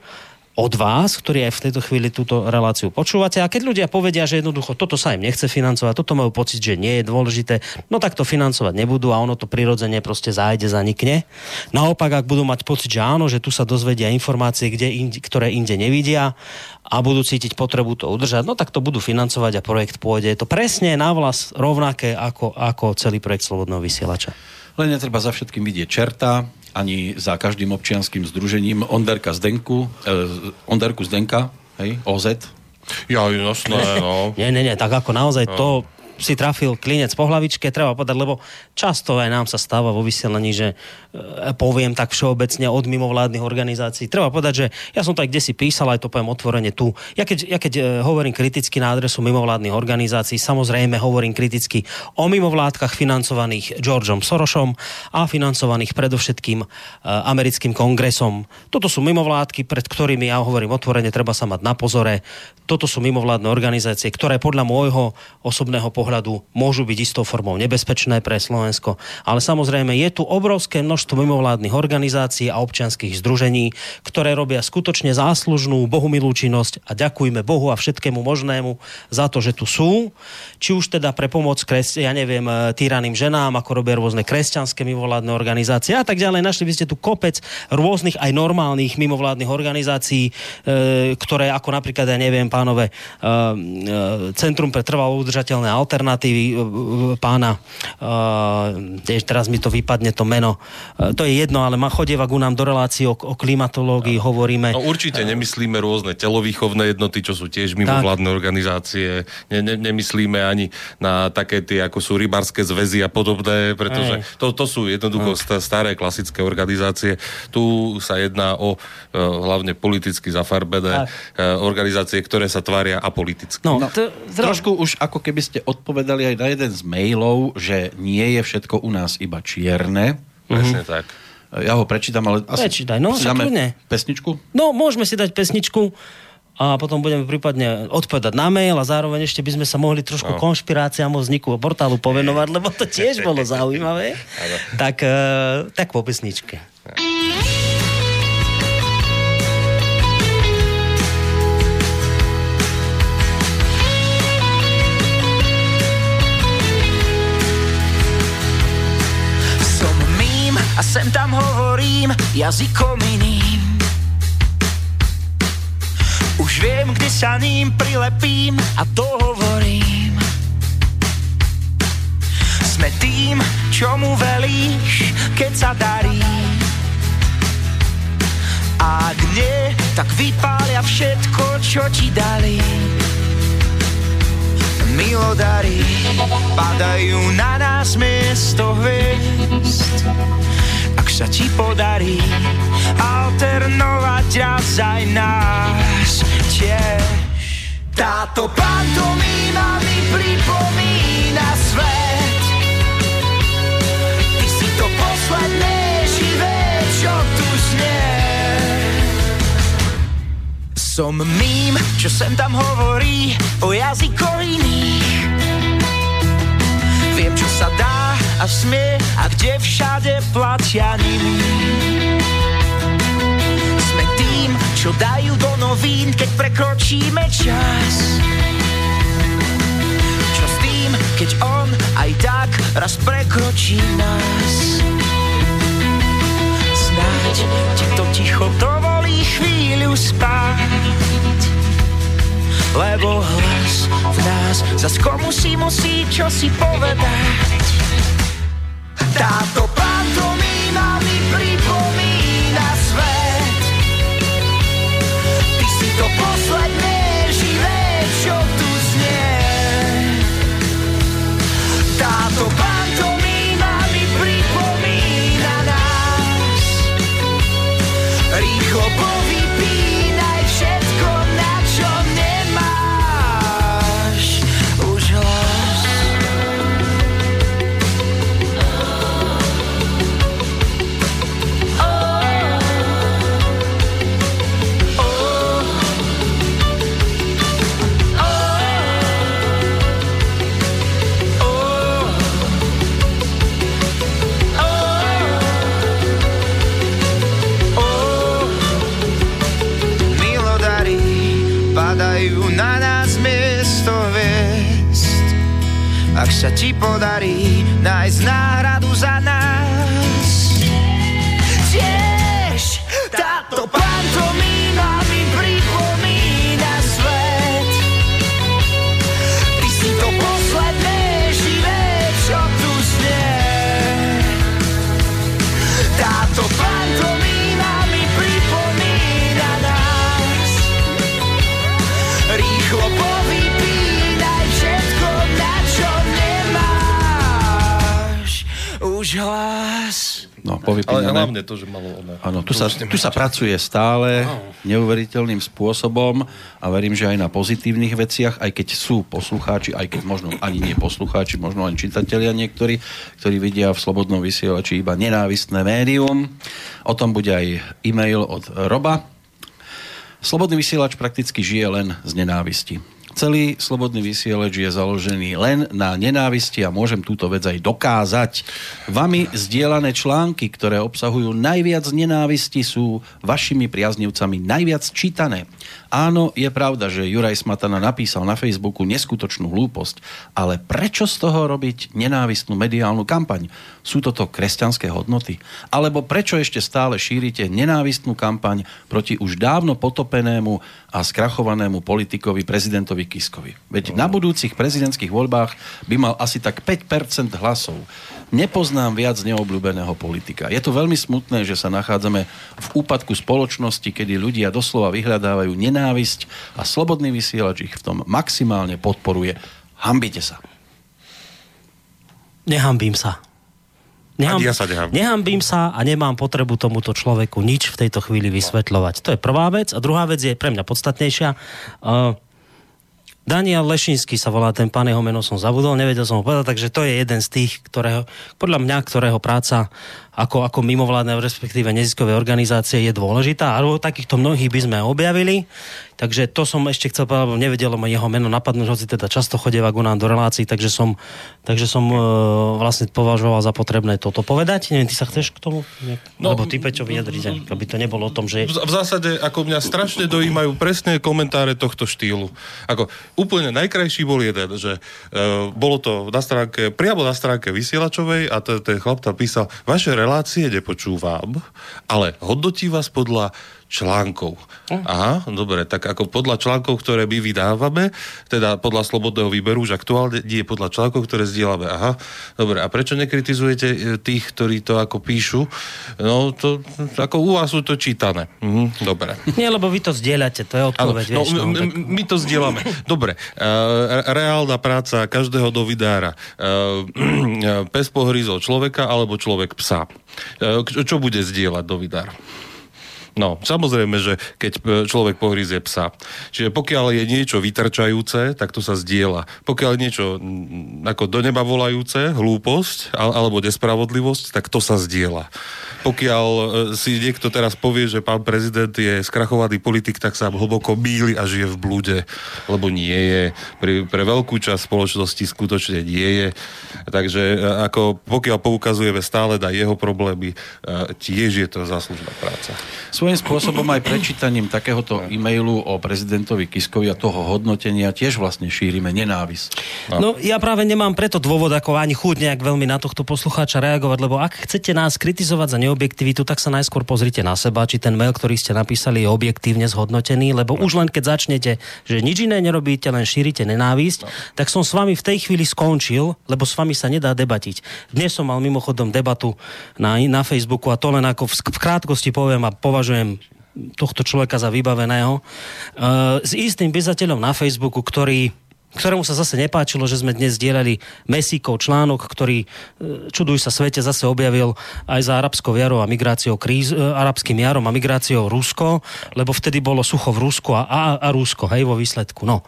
od vás, ktorí aj v tejto chvíli túto reláciu počúvate. A keď ľudia povedia, že jednoducho toto sa im nechce financovať, toto majú pocit, že nie je dôležité, no tak to financovať nebudú a ono to prirodzene proste zájde, zanikne. Naopak, ak budú mať pocit, že áno, že tu sa dozvedia informácie, kde inde, ktoré inde nevidia a budú cítiť potrebu to udržať, no tak to budú financovať a projekt pôjde. Je to presne na vlas rovnaké ako, ako celý projekt Slobodného vysielača. Len netreba za všetkým vidieť čerta, ani za každým občianským združením Onderka Zdenku, eh, Onderku Zdenka, hej, OZ. Ja, jasné, no. nie, nie, nie, tak ako naozaj no. to si trafil klinec po hlavičke, treba povedať, lebo často aj nám sa stáva vo vysielaní, že e, poviem tak všeobecne od mimovládnych organizácií. Treba povedať, že ja som to aj kde si písal, aj to poviem otvorene tu. Ja keď, ja keď e, hovorím kriticky na adresu mimovládnych organizácií, samozrejme hovorím kriticky o mimovládkach financovaných Georgeom Sorosom a financovaných predovšetkým e, americkým kongresom. Toto sú mimovládky, pred ktorými ja hovorím otvorene, treba sa mať na pozore. Toto sú mimovládne organizácie, ktoré podľa môjho osobného pohľadu pohľadu môžu byť istou formou nebezpečné pre Slovensko. Ale samozrejme je tu obrovské množstvo mimovládnych organizácií a občianských združení, ktoré robia skutočne záslužnú bohumilú činnosť a ďakujme Bohu a všetkému možnému za to, že tu sú. Či už teda pre pomoc kres, ja neviem, e, týraným ženám, ako robia rôzne kresťanské mimovládne organizácie a tak ďalej. Našli by ste tu kopec rôznych aj normálnych mimovládnych organizácií, e, ktoré ako napríklad, ja neviem, pánové, e, e, Centrum pre trvalo udržateľné alternatív alternatívy e, pána, uh, teraz mi to vypadne to meno, uh, to je jedno, ale ma chodieva ku nám do relácií o, o klimatológii, no. hovoríme. No určite nemyslíme rôzne telovýchovné jednoty, čo sú tiež mimovládne organizácie, ne, ne, nemyslíme ani na také tie, ako sú rybárske zväzy a podobné, pretože to, to sú jednoducho Aj. staré klasické organizácie. Tu sa jedná o uh, hlavne politicky zafarbené uh, organizácie, ktoré sa tvária apoliticky. No, no, to, trošku už ako keby ste odpovedali aj na jeden z mailov, že nie je všetko u nás iba čierne. Presne mm-hmm. tak. Ja ho prečítam, ale asi Prečítaj, no, dáme pesničku? No, môžeme si dať pesničku a potom budeme prípadne odpovedať na mail a zároveň ešte by sme sa mohli trošku no. konšpiráciám o vzniku portálu povenovať, lebo to tiež bolo zaujímavé. tak, uh, tak po pesničke. A sem tam hovorím jazykom iným. Už viem, kde sa ním prilepím a to hovorím. Sme tým, čo velíš, keď sa darí. Ak nie, tak vypália všetko, čo ti dali. Milodary padajú na nás miesto hviezd sa ti podarí alternovať raz aj nás tiež. Táto pantomína mi pripomína svet. Ty si to posledné živé, čo tu znie. Som mým, čo sem tam hovorí o jazykoch iných. Viem, čo sa dá a smie a kde všade platia nimi. Sme tým, čo dajú do novín, keď prekročíme čas. Čo s tým, keď on aj tak raz prekročí nás. Snáď ti to ticho dovolí chvíľu spať lebo hlas v nás zas komu si musí čo si povedať. Táto pantomína mi pripomína svet. Ty si to posledné živé, čo tu znie. Táto pantomína mi pripomína nás. Rýchlo poví sa ti podarí nájsť náhradu za nás. Už hlas. No, Ale hlavne to, že malo ono. Áno, tu, sa, tu sa pracuje stále no. neuveriteľným spôsobom a verím, že aj na pozitívnych veciach, aj keď sú poslucháči, aj keď možno ani nie poslucháči, možno len čitatelia niektorí, ktorí vidia v Slobodnom vysielači iba nenávistné médium. O tom bude aj e-mail od Roba. Slobodný vysielač prakticky žije len z nenávisti. Celý slobodný vysielač je založený len na nenávisti a môžem túto vec aj dokázať. Vami zdieľané články, ktoré obsahujú najviac nenávisti, sú vašimi priaznivcami najviac čítané. Áno, je pravda, že Juraj Smatana napísal na Facebooku neskutočnú hlúposť, ale prečo z toho robiť nenávistnú mediálnu kampaň? Sú toto kresťanské hodnoty? Alebo prečo ešte stále šírite nenávistnú kampaň proti už dávno potopenému a skrachovanému politikovi prezidentovi Kiskovi. Veď na budúcich prezidentských voľbách by mal asi tak 5% hlasov. Nepoznám viac neobľúbeného politika. Je to veľmi smutné, že sa nachádzame v úpadku spoločnosti, kedy ľudia doslova vyhľadávajú nenávisť a slobodný vysielač ich v tom maximálne podporuje. Hambite sa. Nehambím sa. Neham, ja sa nehambím. nehambím sa a nemám potrebu tomuto človeku nič v tejto chvíli vysvetľovať. To je prvá vec. A druhá vec je pre mňa podstatnejšia. Uh, Daniel Lešinský sa volá ten pán, jeho meno som zabudol, nevedel som ho povedať, takže to je jeden z tých, ktorého, podľa mňa, ktorého práca ako, ako mimovládne, respektíve neziskové organizácie je dôležitá. A takýchto mnohých by sme objavili. Takže to som ešte chcel povedať, lebo nevedel ma jeho meno napadnúť, hoci teda často chodeva ku nám do relácií, takže som, takže som e, vlastne považoval za potrebné toto povedať. Neviem, ty sa chceš k tomu? No, Lebo ty, Peťo, vyjadriť, aby to nebolo o tom, že... V, zásade, ako mňa strašne dojímajú presné komentáre tohto štýlu. Ako úplne najkrajší bol jeden, že uh, bolo to na stránke, priamo na stránke vysielačovej a ten, ten chlap tam písal, vaše relácie nepočúvam, ale hodnotí vás podľa článkov. Aha, dobre, tak ako podľa článkov, ktoré my vydávame, teda podľa slobodného výberu, už aktuálne nie podľa článkov, ktoré zdieľame. Aha, dobre, a prečo nekritizujete e, tých, ktorí to ako píšu? No, to, ako u vás sú to čítané. Mhm, dobre. Nie, lebo vy to zdieľate, to je odpoveď. no, vieš, no, tak... my to zdieľame. Dobre, uh, reálna práca každého novinára. Uh, pes pohryzol človeka alebo človek psa. Uh, čo bude zdieľať novinár? No, samozrejme, že keď e, človek pohryzie psa. Čiže pokiaľ je niečo vytrčajúce, tak to sa zdieľa. Pokiaľ je niečo ako do neba volajúce, hlúposť alebo nespravodlivosť, tak to sa zdieľa. Pokiaľ e, si niekto teraz povie, že pán prezident je skrachovaný politik, tak sa hlboko bíli a žije v blúde, lebo nie je. Pre, pre veľkú časť spoločnosti skutočne nie je. Takže e, ako pokiaľ poukazujeme stále na jeho problémy, tiež je to záslužná práca. Svojím spôsobom aj prečítaním takéhoto e-mailu o prezidentovi Kiskovi a toho hodnotenia tiež vlastne šírime nenávisť. No ja práve nemám preto dôvod ako ani chuť nejak veľmi na tohto poslucháča reagovať, lebo ak chcete nás kritizovať za neobjektivitu, tak sa najskôr pozrite na seba, či ten mail, ktorý ste napísali, je objektívne zhodnotený, lebo už len keď začnete, že nič iné nerobíte, len šírite nenávisť, no. tak som s vami v tej chvíli skončil, lebo s vami sa nedá debatiť. Dnes som mal mimochodom debatu na, na Facebooku a to len ako v, v krátkosti poviem a považujem tohto človeka za vybaveného, uh, s istým písateľom na Facebooku, ktorý ktorému sa zase nepáčilo, že sme dnes dielali Mesíkov článok, ktorý, čuduj sa svete, zase objavil aj za arabskou jarou a migráciou kríz, arabským jarom a migráciou Rusko, lebo vtedy bolo sucho v Rusku a, a, a Rusko, hej, vo výsledku. No.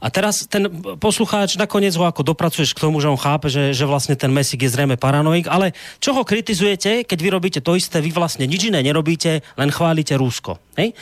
A teraz ten poslucháč nakoniec ho ako dopracuješ k tomu, že on chápe, že, že vlastne ten Mesík je zrejme paranoik, ale čo ho kritizujete, keď vy robíte to isté, vy vlastne nič iné nerobíte, len chválite Rusko. Hej?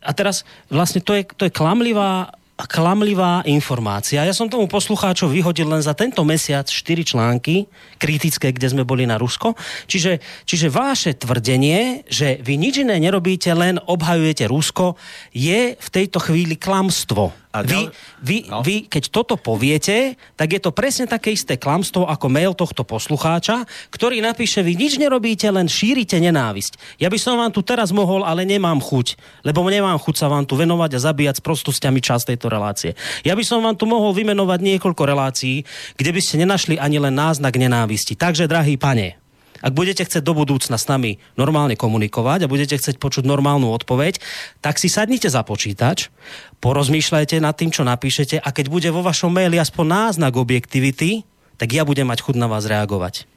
A teraz vlastne to je, to je klamlivá klamlivá informácia. Ja som tomu poslucháčov vyhodil len za tento mesiac 4 články kritické, kde sme boli na Rusko. Čiže, čiže vaše tvrdenie, že vy nič iné nerobíte, len obhajujete Rusko, je v tejto chvíli klamstvo. A vy, vy, no. vy, keď toto poviete, tak je to presne také isté klamstvo ako mail tohto poslucháča, ktorý napíše, vy nič nerobíte, len šírite nenávisť. Ja by som vám tu teraz mohol, ale nemám chuť, lebo nemám chuť sa vám tu venovať a zabíjať s prostosťami čas tejto relácie. Ja by som vám tu mohol vymenovať niekoľko relácií, kde by ste nenašli ani len náznak nenávisti. Takže, drahý pane, ak budete chcieť do budúcna s nami normálne komunikovať a budete chcieť počuť normálnu odpoveď, tak si sadnite za počítač, porozmýšľajte nad tým, čo napíšete a keď bude vo vašom maili aspoň náznak objektivity, tak ja budem mať chuť na vás reagovať.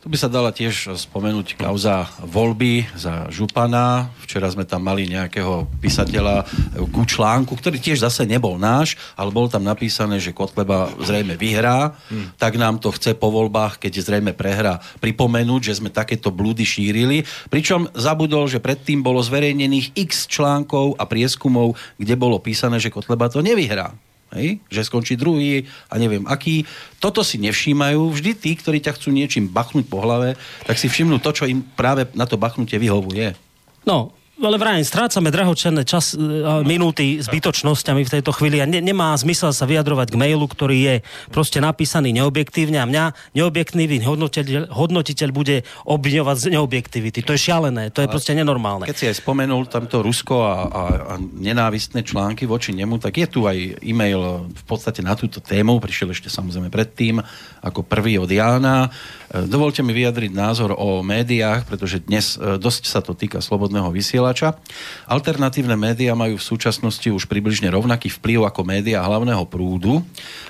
Tu by sa dala tiež spomenúť kauza voľby za Župana. Včera sme tam mali nejakého písateľa ku článku, ktorý tiež zase nebol náš, ale bolo tam napísané, že Kotleba zrejme vyhrá, hmm. tak nám to chce po voľbách, keď zrejme prehrá, pripomenúť, že sme takéto blúdy šírili. Pričom zabudol, že predtým bolo zverejnených x článkov a prieskumov, kde bolo písané, že Kotleba to nevyhrá. Hej? Že skončí druhý a neviem aký. Toto si nevšímajú. Vždy tí, ktorí ťa chcú niečím bachnúť po hlave, tak si všimnú to, čo im práve na to bachnutie vyhovuje. No, ale vrajím, strácame drahočenné čas, e, minúty zbytočnosťami v tejto chvíli a ne, nemá zmysel sa vyjadrovať k mailu, ktorý je proste napísaný neobjektívne a mňa neobjektívny hodnotiteľ, hodnotiteľ bude obviňovať z neobjektivity. To je šialené, to je proste nenormálne. Keď si aj spomenul tamto Rusko a, a, a nenávistné články voči nemu, tak je tu aj e-mail v podstate na túto tému, prišiel ešte samozrejme predtým, ako prvý od Jána. E, dovolte mi vyjadriť názor o médiách, pretože dnes e, dosť sa to týka slobodného vysielača. Alternatívne médiá majú v súčasnosti už približne rovnaký vplyv ako médiá hlavného prúdu.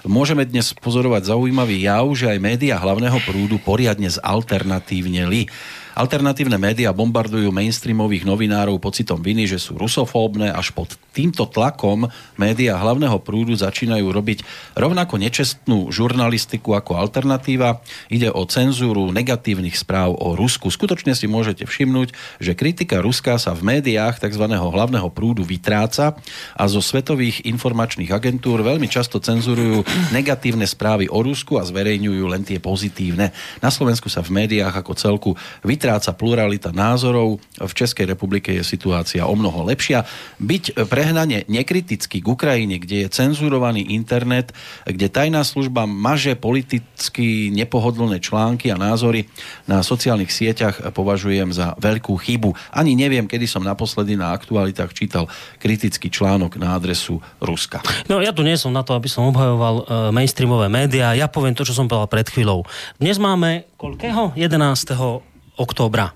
Môžeme dnes pozorovať zaujímavý jav, že aj médiá hlavného prúdu poriadne zalternatívneli. Alternatívne médiá bombardujú mainstreamových novinárov pocitom viny, že sú rusofóbne, až pod týmto tlakom médiá hlavného prúdu začínajú robiť rovnako nečestnú žurnalistiku ako alternatíva. Ide o cenzúru negatívnych správ o Rusku. Skutočne si môžete všimnúť, že kritika Ruska sa v médiách tzv. hlavného prúdu vytráca a zo svetových informačných agentúr veľmi často cenzurujú negatívne správy o Rusku a zverejňujú len tie pozitívne. Na Slovensku sa v médiách ako celku vytráca vytráca pluralita názorov. V Českej republike je situácia o mnoho lepšia. Byť prehnane nekritický k Ukrajine, kde je cenzurovaný internet, kde tajná služba maže politicky nepohodlné články a názory na sociálnych sieťach považujem za veľkú chybu. Ani neviem, kedy som naposledy na aktualitách čítal kritický článok na adresu Ruska. No ja tu nie som na to, aby som obhajoval uh, mainstreamové médiá. Ja poviem to, čo som povedal pred chvíľou. Dnes máme koľkého? 11 októbra.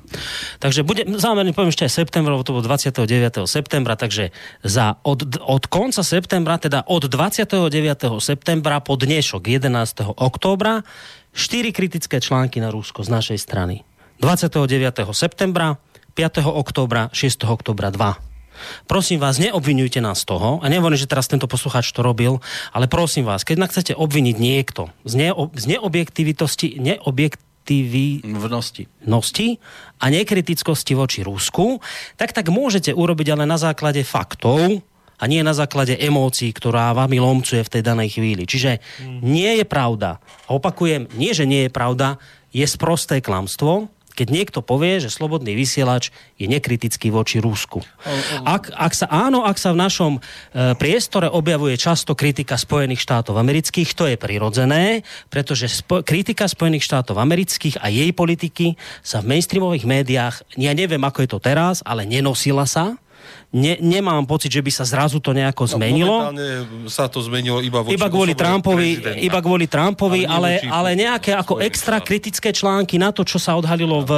Takže bude, zámerne poviem ešte aj septembra, to bolo 29. septembra, takže za, od, od konca septembra, teda od 29. septembra po dnešok 11. októbra, 4 kritické články na Rusko z našej strany. 29. septembra, 5. októbra, 6. októbra 2. Prosím vás, neobvinujte nás z toho, a nehovorím, že teraz tento poslucháč to robil, ale prosím vás, keď nás chcete obviniť niekto z, neo, z neobjektivitosti, neobjekt, neobjektivnosti a nekritickosti voči Rusku, tak tak môžete urobiť ale na základe faktov a nie na základe emócií, ktorá vami lomcuje v tej danej chvíli. Čiže nie je pravda. Opakujem, nie, že nie je pravda, je sprosté klamstvo, keď niekto povie, že slobodný vysielač je nekritický voči Rusku. Ak, ak sa, áno, ak sa v našom e, priestore objavuje často kritika Spojených štátov amerických, to je prirodzené, pretože spo, kritika Spojených štátov amerických a jej politiky sa v mainstreamových médiách, ja neviem ako je to teraz, ale nenosila sa ne, nemám pocit, že by sa zrazu to nejako no, zmenilo. sa to zmenilo iba, iba kvôli Trumpovi, prezidenta. iba kvôli Trumpovi, ale, ale, ale nejaké ako extra štát. kritické články na to, čo sa odhalilo v,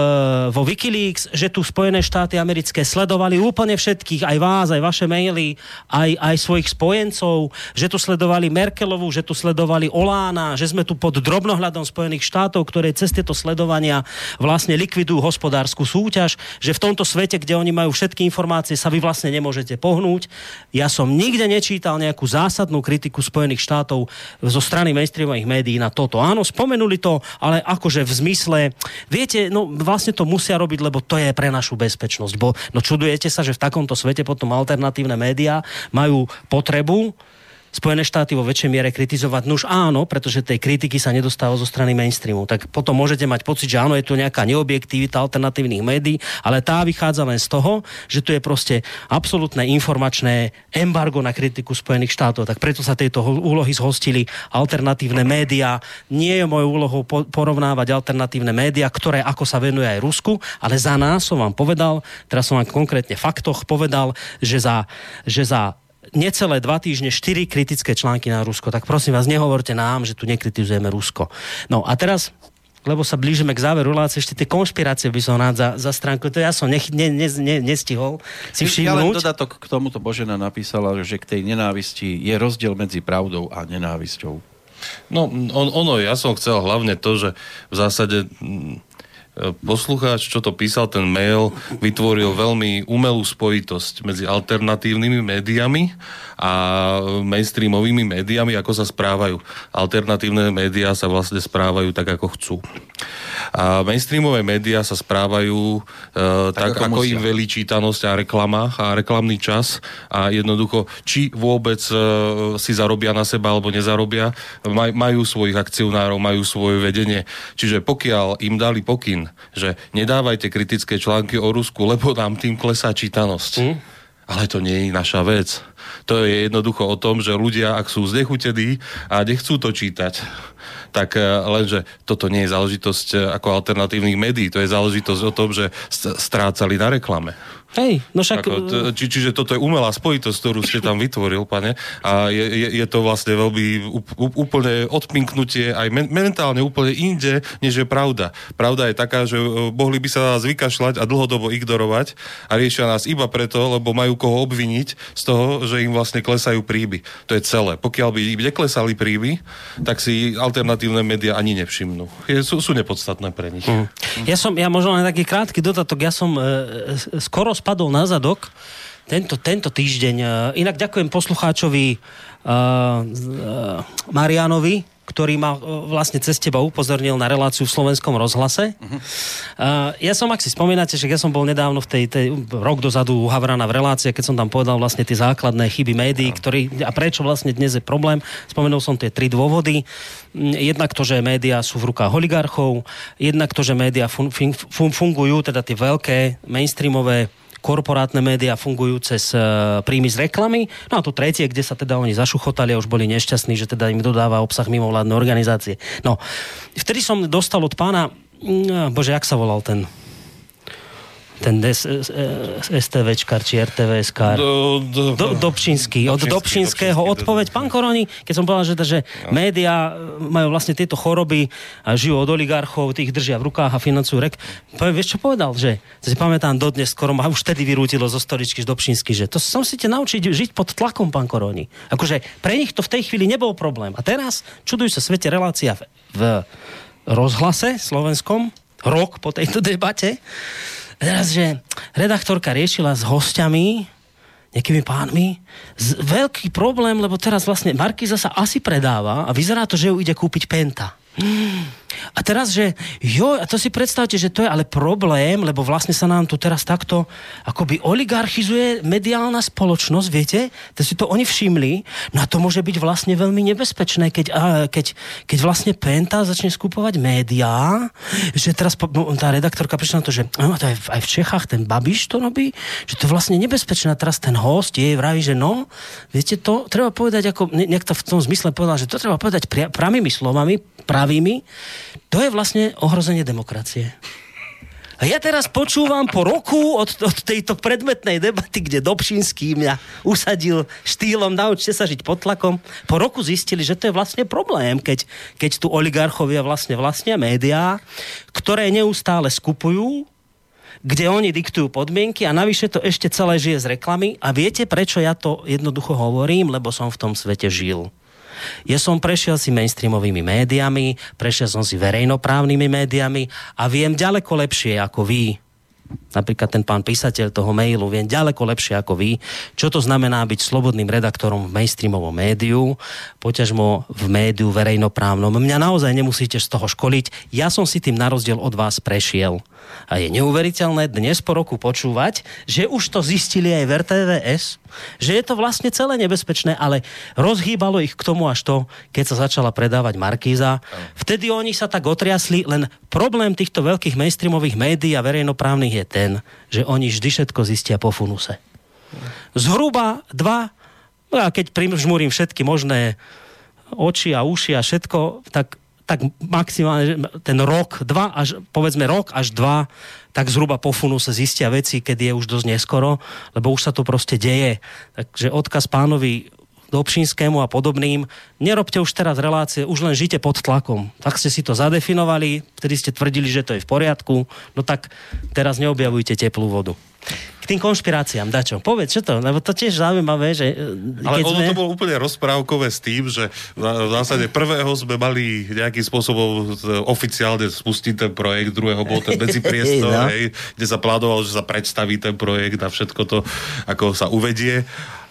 vo Wikileaks, že tu Spojené štáty americké sledovali úplne všetkých, aj vás, aj vaše maily, aj, aj svojich spojencov, že tu sledovali Merkelovu, že tu sledovali Olána, že sme tu pod drobnohľadom Spojených štátov, ktoré cez tieto sledovania vlastne likvidujú hospodárskú súťaž, že v tomto svete, kde oni majú všetky informácie, sa vy vlastne nemôžete pohnúť. Ja som nikde nečítal nejakú zásadnú kritiku Spojených štátov zo strany mainstreamových médií na toto. Áno, spomenuli to, ale akože v zmysle, viete, no vlastne to musia robiť, lebo to je pre našu bezpečnosť. Bo, no čudujete sa, že v takomto svete potom alternatívne médiá majú potrebu Spojené štáty vo väčšej miere kritizovať. Nuž áno, pretože tej kritiky sa nedostáva zo strany mainstreamu. Tak potom môžete mať pocit, že áno, je tu nejaká neobjektivita alternatívnych médií, ale tá vychádza len z toho, že tu je proste absolútne informačné embargo na kritiku Spojených štátov. Tak preto sa tejto úlohy zhostili alternatívne médiá. Nie je mojou úlohou porovnávať alternatívne médiá, ktoré ako sa venuje aj Rusku, ale za nás som vám povedal, teraz som vám konkrétne faktoch povedal, že za, že za necelé dva týždne štyri kritické články na Rusko. Tak prosím vás, nehovorte nám, že tu nekritizujeme Rusko. No a teraz lebo sa blížime k záveru relácie, ešte tie konšpirácie by som rád za, za stránku, to ja som nech, ne, ne, ne, nestihol si všimnúť. Ja len dodatok k tomuto Božena napísala, že k tej nenávisti je rozdiel medzi pravdou a nenávisťou. No, on, ono, ja som chcel hlavne to, že v zásade poslucháč, čo to písal, ten mail, vytvoril veľmi umelú spojitosť medzi alternatívnymi médiami a mainstreamovými médiami, ako sa správajú. Alternatívne médiá sa vlastne správajú tak, ako chcú. A mainstreamové médiá sa správajú e, tak, tak ako, ako im velí čítanosť a reklama a reklamný čas a jednoducho, či vôbec e, si zarobia na seba alebo nezarobia, maj, majú svojich akcionárov, majú svoje vedenie. Čiže pokiaľ im dali pokyn ten, že nedávajte kritické články o Rusku, lebo nám tým klesá čítanosť. Mm. Ale to nie je naša vec. To je jednoducho o tom, že ľudia, ak sú znechutení a nechcú to čítať, tak eh, lenže toto nie je záležitosť eh, ako alternatívnych médií, to je záležitosť o tom, že strácali na reklame. Hej, no však... Ako, či, čiže toto je umelá spojitosť, ktorú ste tam vytvoril, pane, a je, je, je to vlastne veľmi úplne odpinknutie aj men, mentálne úplne inde, než je pravda. Pravda je taká, že e, mohli by sa nás vykašľať a dlhodobo ignorovať a riešia nás iba preto, lebo majú koho obviniť z toho, že im vlastne klesajú príby. To je celé. Pokiaľ by im neklesali príby, tak si alternatívne médiá ani nevšimnú. Je, sú, sú nepodstatné pre nich. Mm. Ja som, ja možno len taký krátky dodatok, ja som e skoro spadol na zadok tento, tento týždeň. E, inak ďakujem poslucháčovi uh, uh, Marianovi, ktorý ma vlastne cez teba upozornil na reláciu v slovenskom rozhlase. Uh-huh. Uh, ja som, ak si spomínate, že ja som bol nedávno v tej, tej rok dozadu u Havrana v relácii, keď som tam povedal vlastne tie základné chyby médií, uh-huh. ktorý, a prečo vlastne dnes je problém. Spomenul som tie tri dôvody. Mm, jednak to, že médiá sú v rukách oligarchov, jednak to, že médiá fun, fun, fungujú, teda tie veľké mainstreamové korporátne médiá fungujú cez uh, príjmy z reklamy. No a to tretie, kde sa teda oni zašuchotali a už boli nešťastní, že teda im dodáva obsah mimovládne organizácie. No, vtedy som dostal od pána, mm, bože, jak sa volal ten ten STVčkar či RTVSkar. Do, do, do, Dobšinský. Od Dobšinského odpoveď. Pán Koroni, keď som povedal, že, že no. médiá majú vlastne tieto choroby a žijú od oligarchov, tých držia v rukách a financujú rek. Poviem, vieš čo povedal? Že, si pamätám dodnes, skoro ma už vtedy vyrútilo zo storičky z Dobšinský, že to sa musíte naučiť žiť pod tlakom, pán Koroni. Akože pre nich to v tej chvíli nebol problém. A teraz, čudujú sa svete relácia v, v rozhlase slovenskom, rok po tejto debate, teraz, že redaktorka riešila s hostiami, nejakými pánmi, z, veľký problém, lebo teraz vlastne Markiza sa asi predáva a vyzerá to, že ju ide kúpiť Penta. A teraz, že jo, a to si predstavte, že to je ale problém, lebo vlastne sa nám tu teraz takto akoby oligarchizuje mediálna spoločnosť, viete? To si to oni všimli. No a to môže byť vlastne veľmi nebezpečné, keď, keď, keď vlastne Penta začne skupovať médiá, že teraz no, tá redaktorka prišla na to, že no, to aj, v, aj v Čechách ten Babiš to robí, že to je vlastne nebezpečné. A teraz ten host jej vraví, že no, viete to, treba povedať, ako, nejak to v tom zmysle povedal, že to treba povedať pri, pravými slovami, pravými, to je vlastne ohrozenie demokracie. A ja teraz počúvam po roku od, od tejto predmetnej debaty, kde Dobšinský mňa usadil štýlom naučte sa žiť pod tlakom. Po roku zistili, že to je vlastne problém, keď, keď tu oligarchovia vlastne vlastnia médiá, ktoré neustále skupujú, kde oni diktujú podmienky a navyše to ešte celé žije z reklamy. A viete, prečo ja to jednoducho hovorím? Lebo som v tom svete žil. Ja som prešiel si mainstreamovými médiami, prešiel som si verejnoprávnymi médiami a viem ďaleko lepšie ako vy, napríklad ten pán písateľ toho mailu, viem ďaleko lepšie ako vy, čo to znamená byť slobodným redaktorom v mainstreamovom médiu, poťažmo v médiu verejnoprávnom. Mňa naozaj nemusíte z toho školiť. Ja som si tým na rozdiel od vás prešiel. A je neuveriteľné dnes po roku počúvať, že už to zistili aj v RTVS, že je to vlastne celé nebezpečné, ale rozhýbalo ich k tomu až to, keď sa začala predávať Markíza. Vtedy oni sa tak otriasli, len problém týchto veľkých mainstreamových médií a verejnoprávnych je ten, že oni vždy všetko zistia po funuse. Zhruba dva, no a keď žmúrim všetky možné oči a uši a všetko, tak tak maximálne ten rok, dva až, povedzme rok až dva, tak zhruba po funu sa zistia veci, keď je už dosť neskoro, lebo už sa to proste deje. Takže odkaz pánovi Dobšinskému a podobným, nerobte už teraz relácie, už len žite pod tlakom. Tak ste si to zadefinovali, vtedy ste tvrdili, že to je v poriadku, no tak teraz neobjavujte teplú vodu k tým konšpiráciám, dačo. Povedz, čo to? Lebo to tiež zaujímavé, že... E, Ale ono sme... to bolo úplne rozprávkové s tým, že v zásade prvého sme mali nejakým spôsobom oficiálne spustiť ten projekt, druhého bol ten medzipriestor, no. hej, kde sa plánovalo, že sa predstaví ten projekt a všetko to, ako sa uvedie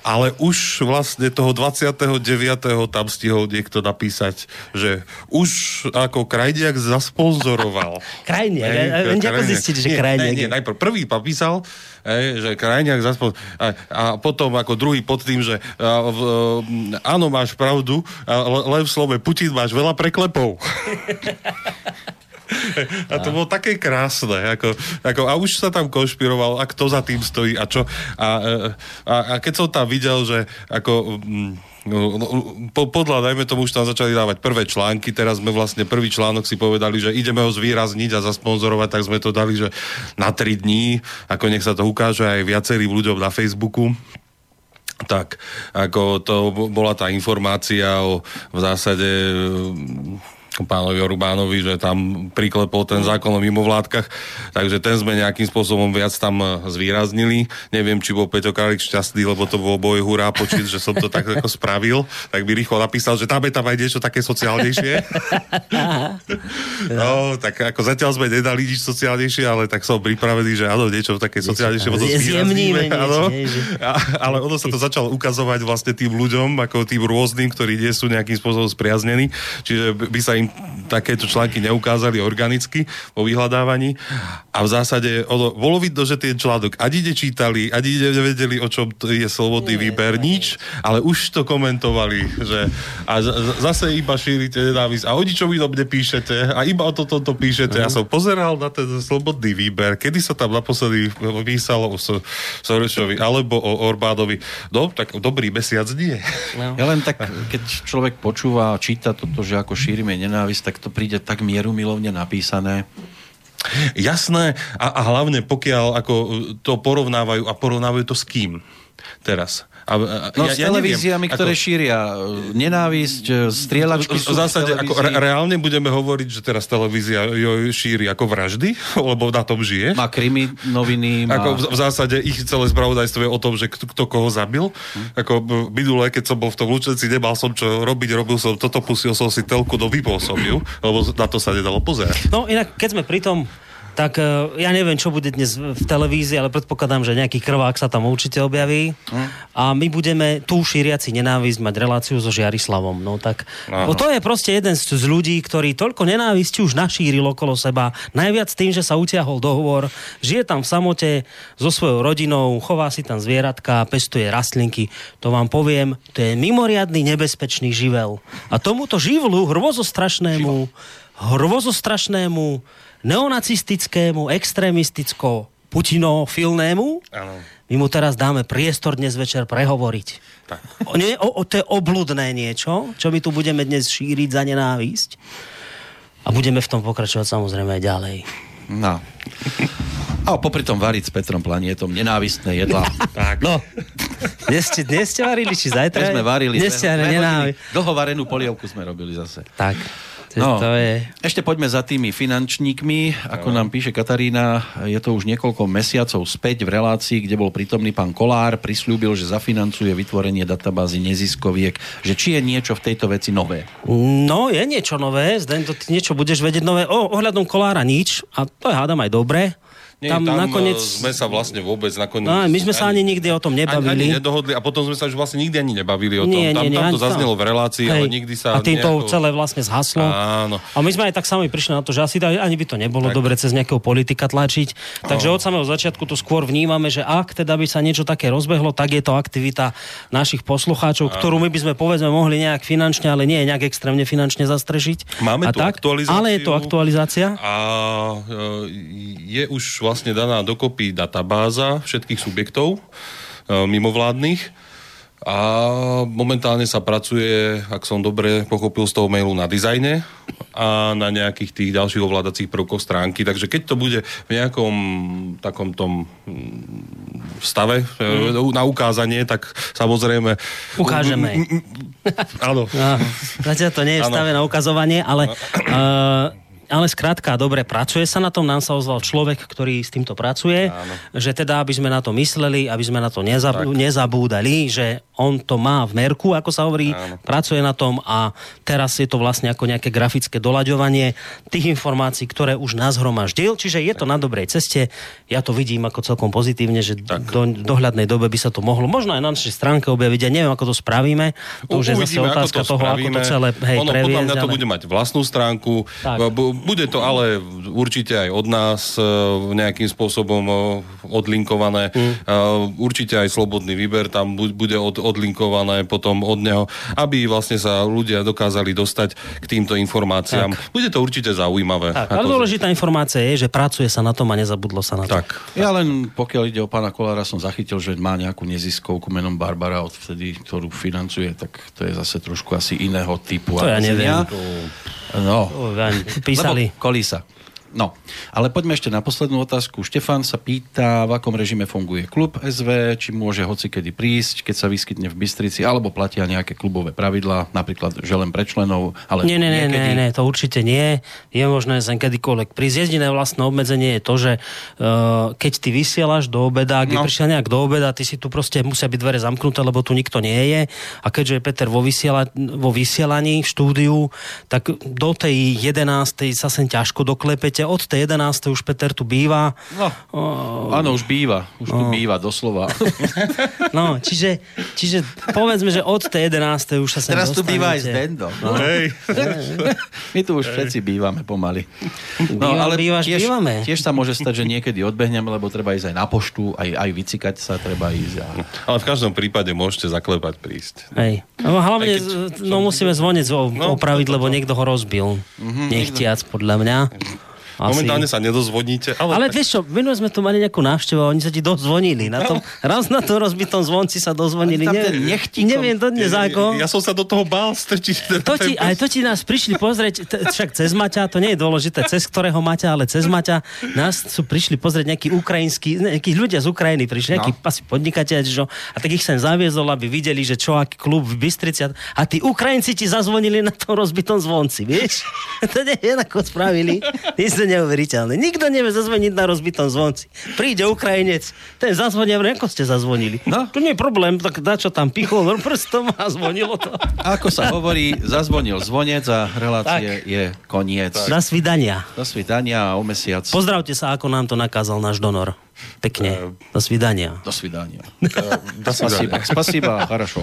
ale už vlastne toho 29. tam stihol niekto napísať, že už ako Krajniak zasponzoroval. Krajniak? Ej, ako zistiť, že Krajniak? Nie, nie, najprv prvý napísal, že Krajniak zasponzoroval a, a potom ako druhý pod tým, že a, v, áno, máš pravdu, ale len v slove Putin máš veľa preklepov. A to bolo také krásne. Ako, ako, a už sa tam konšpiroval, a kto za tým stojí a čo. A, a, a keď som tam videl, že ako... mm, No, no, po, podľa, dajme tomu, už tam začali dávať prvé články, teraz sme vlastne prvý článok si povedali, že ideme ho zvýrazniť a zasponzorovať, tak sme to dali, že na 3 dní, ako nech sa to ukáže aj viacerým ľuďom na Facebooku. Tak, ako to bola tá informácia o v zásade pánovi Orbánovi, že tam priklepol ten zákon o mimovládkach, takže ten sme nejakým spôsobom viac tam e, zvýraznili. Neviem, či bol Peťo Králik šťastný, lebo to bol boj hurá počít, že som to tak ako spravil, tak by rýchlo napísal, že tam je tam aj niečo také sociálnejšie. no, tak ako zatiaľ sme nedali nič sociálnejšie, ale tak som pripravený, že áno, niečo také sociálnejšie potom že- a, ale ono sa to začalo ukazovať vlastne tým ľuďom, ako tým rôznym, ktorí nie sú nejakým spôsobom spriaznení. Čiže by sa im takéto články neukázali organicky vo vyhľadávaní. A v zásade ono, bolo vidno, že ten článok ani nečítali, ani nevedeli, o čom to je slobodný výber, nič, ale už to komentovali, že a zase iba šírite nenávisť a o ničom inom nepíšete a iba o toto to píšete. Ja som pozeral na ten slobodný výber, kedy sa tam naposledy písalo o So- Sorošovi alebo o Orbánovi. No, tak dobrý mesiac nie. Ja len tak, keď človek počúva a číta toto, že ako šírime nenávisť, tak to príde tak mierumilovne napísané. Jasné a, a hlavne pokiaľ ako to porovnávajú a porovnávajú to s kým teraz. A, a, No ja, s televíziami, neviem, ktoré ako, šíria e, nenávisť, e, strieľačky v sú zásade, v ako re, reálne budeme hovoriť, že teraz televízia jo šíri ako vraždy, lebo na tom žije. Má krimi noviny, má... Ako v, v zásade ich celé spravodajstvo je o tom, že kto, kto koho zabil. Hm. Ako minulé, keď som bol v tom Lučenci, nemal som čo robiť, robil som toto, pustil som si telku, no vypol som ju, lebo na to sa nedalo pozerať. No inak, keď sme pri tom, tak eh, ja neviem, čo bude dnes v televízii, ale predpokladám, že nejaký krvák sa tam určite objaví. A my budeme tu šíriaci nenávisť mať reláciu so Žiarislavom. No tak, bo to je proste jeden z, z ľudí, ktorý toľko nenávisti už našíril okolo seba. Najviac tým, že sa utiahol dohovor, žije tam v samote so svojou rodinou, chová si tam zvieratka, pestuje rastlinky. To vám poviem, to je mimoriadný nebezpečný živel. A tomuto živlu, hrvozostrašnému, hrvozostrašnému, neonacistickému, extrémisticko putinofilnému, Áno. my mu teraz dáme priestor dnes večer prehovoriť. Tak. O, nie, o, o, to je obludné niečo, čo my tu budeme dnes šíriť za nenávisť. A budeme v tom pokračovať samozrejme aj ďalej. No. A popri tom variť s Petrom Planietom nenávistné jedlá. Tak. No, dnes ste, dnes ste varili, či zajtra? Dnes sme varili. Dnes ste. Dlho varenú polievku sme robili zase. Tak, to, No, to je... Ešte poďme za tými finančníkmi. Ako nám píše Katarína, je to už niekoľko mesiacov späť v relácii, kde bol prítomný pán Kolár, prislúbil, že zafinancuje vytvorenie databázy neziskoviek, že či je niečo v tejto veci nové. No, je niečo nové, Zden, to ty niečo budeš vedieť nové. O, ohľadom kolára nič, a to je hádam aj dobre. Nie, tam, tam nakoniec... sme sa vlastne vôbec nakoniec... No, my sme sa ani nikdy o tom Ani, nebavili. ani nedohodli a potom sme sa už vlastne nikdy ani nebavili o tom. Nie, tam, nie, tam to ani zaznelo v relácii, ale nikdy sa... A tým to nejako- celé vlastne zhaslo. Áno. A my sme aj tak sami prišli na to, že asi ani by to nebolo Tak. dobre cez nejakého politika tlačiť. Takže od samého začiatku to skôr vnímame, že ak teda by sa niečo také rozbehlo, tak je to aktivita našich poslucháčov, ktorú my by sme povedzme mohli nejak finančne, ale nie nejak extrémne finančne zastrešiť. Máme a tu tak, aktualizáciu. Ale je to aktualizácia. A e, je už vlastne daná dokopy databáza všetkých subjektov e, mimovládnych a momentálne sa pracuje, ak som dobre pochopil z toho mailu, na dizajne a na nejakých tých ďalších ovládacích prvkoch stránky. Takže keď to bude v nejakom takom tom mm, stave mm. na ukázanie, tak samozrejme... Ukážeme. Áno. No, zatiaľ to nie je v stave na ukazovanie, ale, uh, ale skrátka, dobre, pracuje sa na tom. Nám sa ozval človek, ktorý s týmto pracuje, Áno. že teda, aby sme na to mysleli, aby sme na to nezab- Tak. nezabúdali, že on to má v merku, ako sa hovorí, Áno. pracuje na tom a teraz je to vlastne ako nejaké grafické doľaďovanie tých informácií, ktoré už nás hromaždil, čiže je to na dobrej ceste. Ja to vidím ako celkom pozitívne, že do dohľadnej dobe by sa to mohlo možno aj na našej stránke objaviť. Ja neviem, ako to spravíme. To už je zase otázka toho, ako to celé hej, ono, podľa mňa to previesť, ale- bude mať vlastnú stránku. Tak. Bu- bude to ale určite aj od nás e, nejakým spôsobom e, odlinkované. Mm. Určite aj slobodný výber tam bude od, odlinkované potom od neho, aby vlastne sa ľudia dokázali dostať k týmto informáciám. Tak. Bude to určite zaujímavé. Tak, ale dôležitá informácia je, že pracuje sa na tom a nezabudlo sa na to. Tak. Ja len pokiaľ ide o pána Kolára, som zachytil, že má nejakú neziskovku menom Barbara odvtedy, ktorú financuje, tak to je zase trošku asi iného typu. To ja neviem. No. Písali. Lebo kolísa. No, ale poďme ešte na poslednú otázku. Štefan sa pýta, v akom režime funguje klub SV, či môže hoci kedy prísť, keď sa vyskytne v Bystrici, alebo platia nejaké klubové pravidlá, napríklad že len pre členov, ale Nie, nie, nie, nie, nie, to určite nie. Je možné sem kedykoľvek prísť. Jediné vlastné obmedzenie je to, že uh, keď ty vysielaš do obeda, ak no. prišiel nejak do obeda, ty si tu proste musia byť dvere zamknuté, lebo tu nikto nie je. A keďže je Peter vo, vysiela, vo vysielaní v štúdiu, tak do tej 11. sa sem ťažko doklepete podstate od tej 11. už Peter tu býva. No, uh, áno, už býva. Už no. tu býva, doslova. No, čiže, čiže povedzme, že od tej 11. už sa sem Teraz dostanete. tu býva aj Zdendo. No. Hej. My tu už Hej. všetci bývame pomaly. No, Bývam, ale bývaš, tiež, bývame. tiež sa môže stať, že niekedy odbehneme, lebo treba ísť aj na poštu, aj, aj vycikať sa treba ísť. A... Ale v každom prípade môžete zaklepať prísť. Hej. No, hlavne, keď, no musíme zvoniť no, opraviť, lebo niekto ho rozbil. Mm-hmm, Nechtiac, podľa mňa. Asi. Momentálne sa nedozvoníte. Ale, ale vieš čo, minule sme tu mali nejakú návštevu a oni sa ti dozvonili. Na tom, raz na tom rozbitom zvonci sa dozvonili. Ne, neviem to dnes ako. Ja, ja som sa do toho bál strčiť. To ti, aj to ti nás prišli pozrieť, t- však cez Maťa, to nie je dôležité, cez ktorého Maťa, ale cez Maťa. Nás sú prišli pozrieť nejakí ukrajinskí, nejakí ľudia z Ukrajiny prišli, nejakí no. asi podnikateľ, čo, a tak ich sem zaviezol, aby videli, že čo, aký klub v Bystrici. A tí Ukrajinci ti zazvonili na tom rozbitom zvonci, vieš? to nie ako spravili. Nie neuveriteľné. Nikto nevie zazvoniť na rozbitom zvonci. Príde Ukrajinec, ten zazvonia, ako ste zazvonili. No? To nie je problém, tak dá čo tam pichol prstom a zvonilo to. Ako sa hovorí, zazvonil zvonec a relácie tak. je koniec. Tak. Na svidania. Na svidania a o mesiac. Pozdravte sa, ako nám to nakázal náš donor. Pekne. Do svidania. Do svidania. Do svidania. Spasiba, хорошо.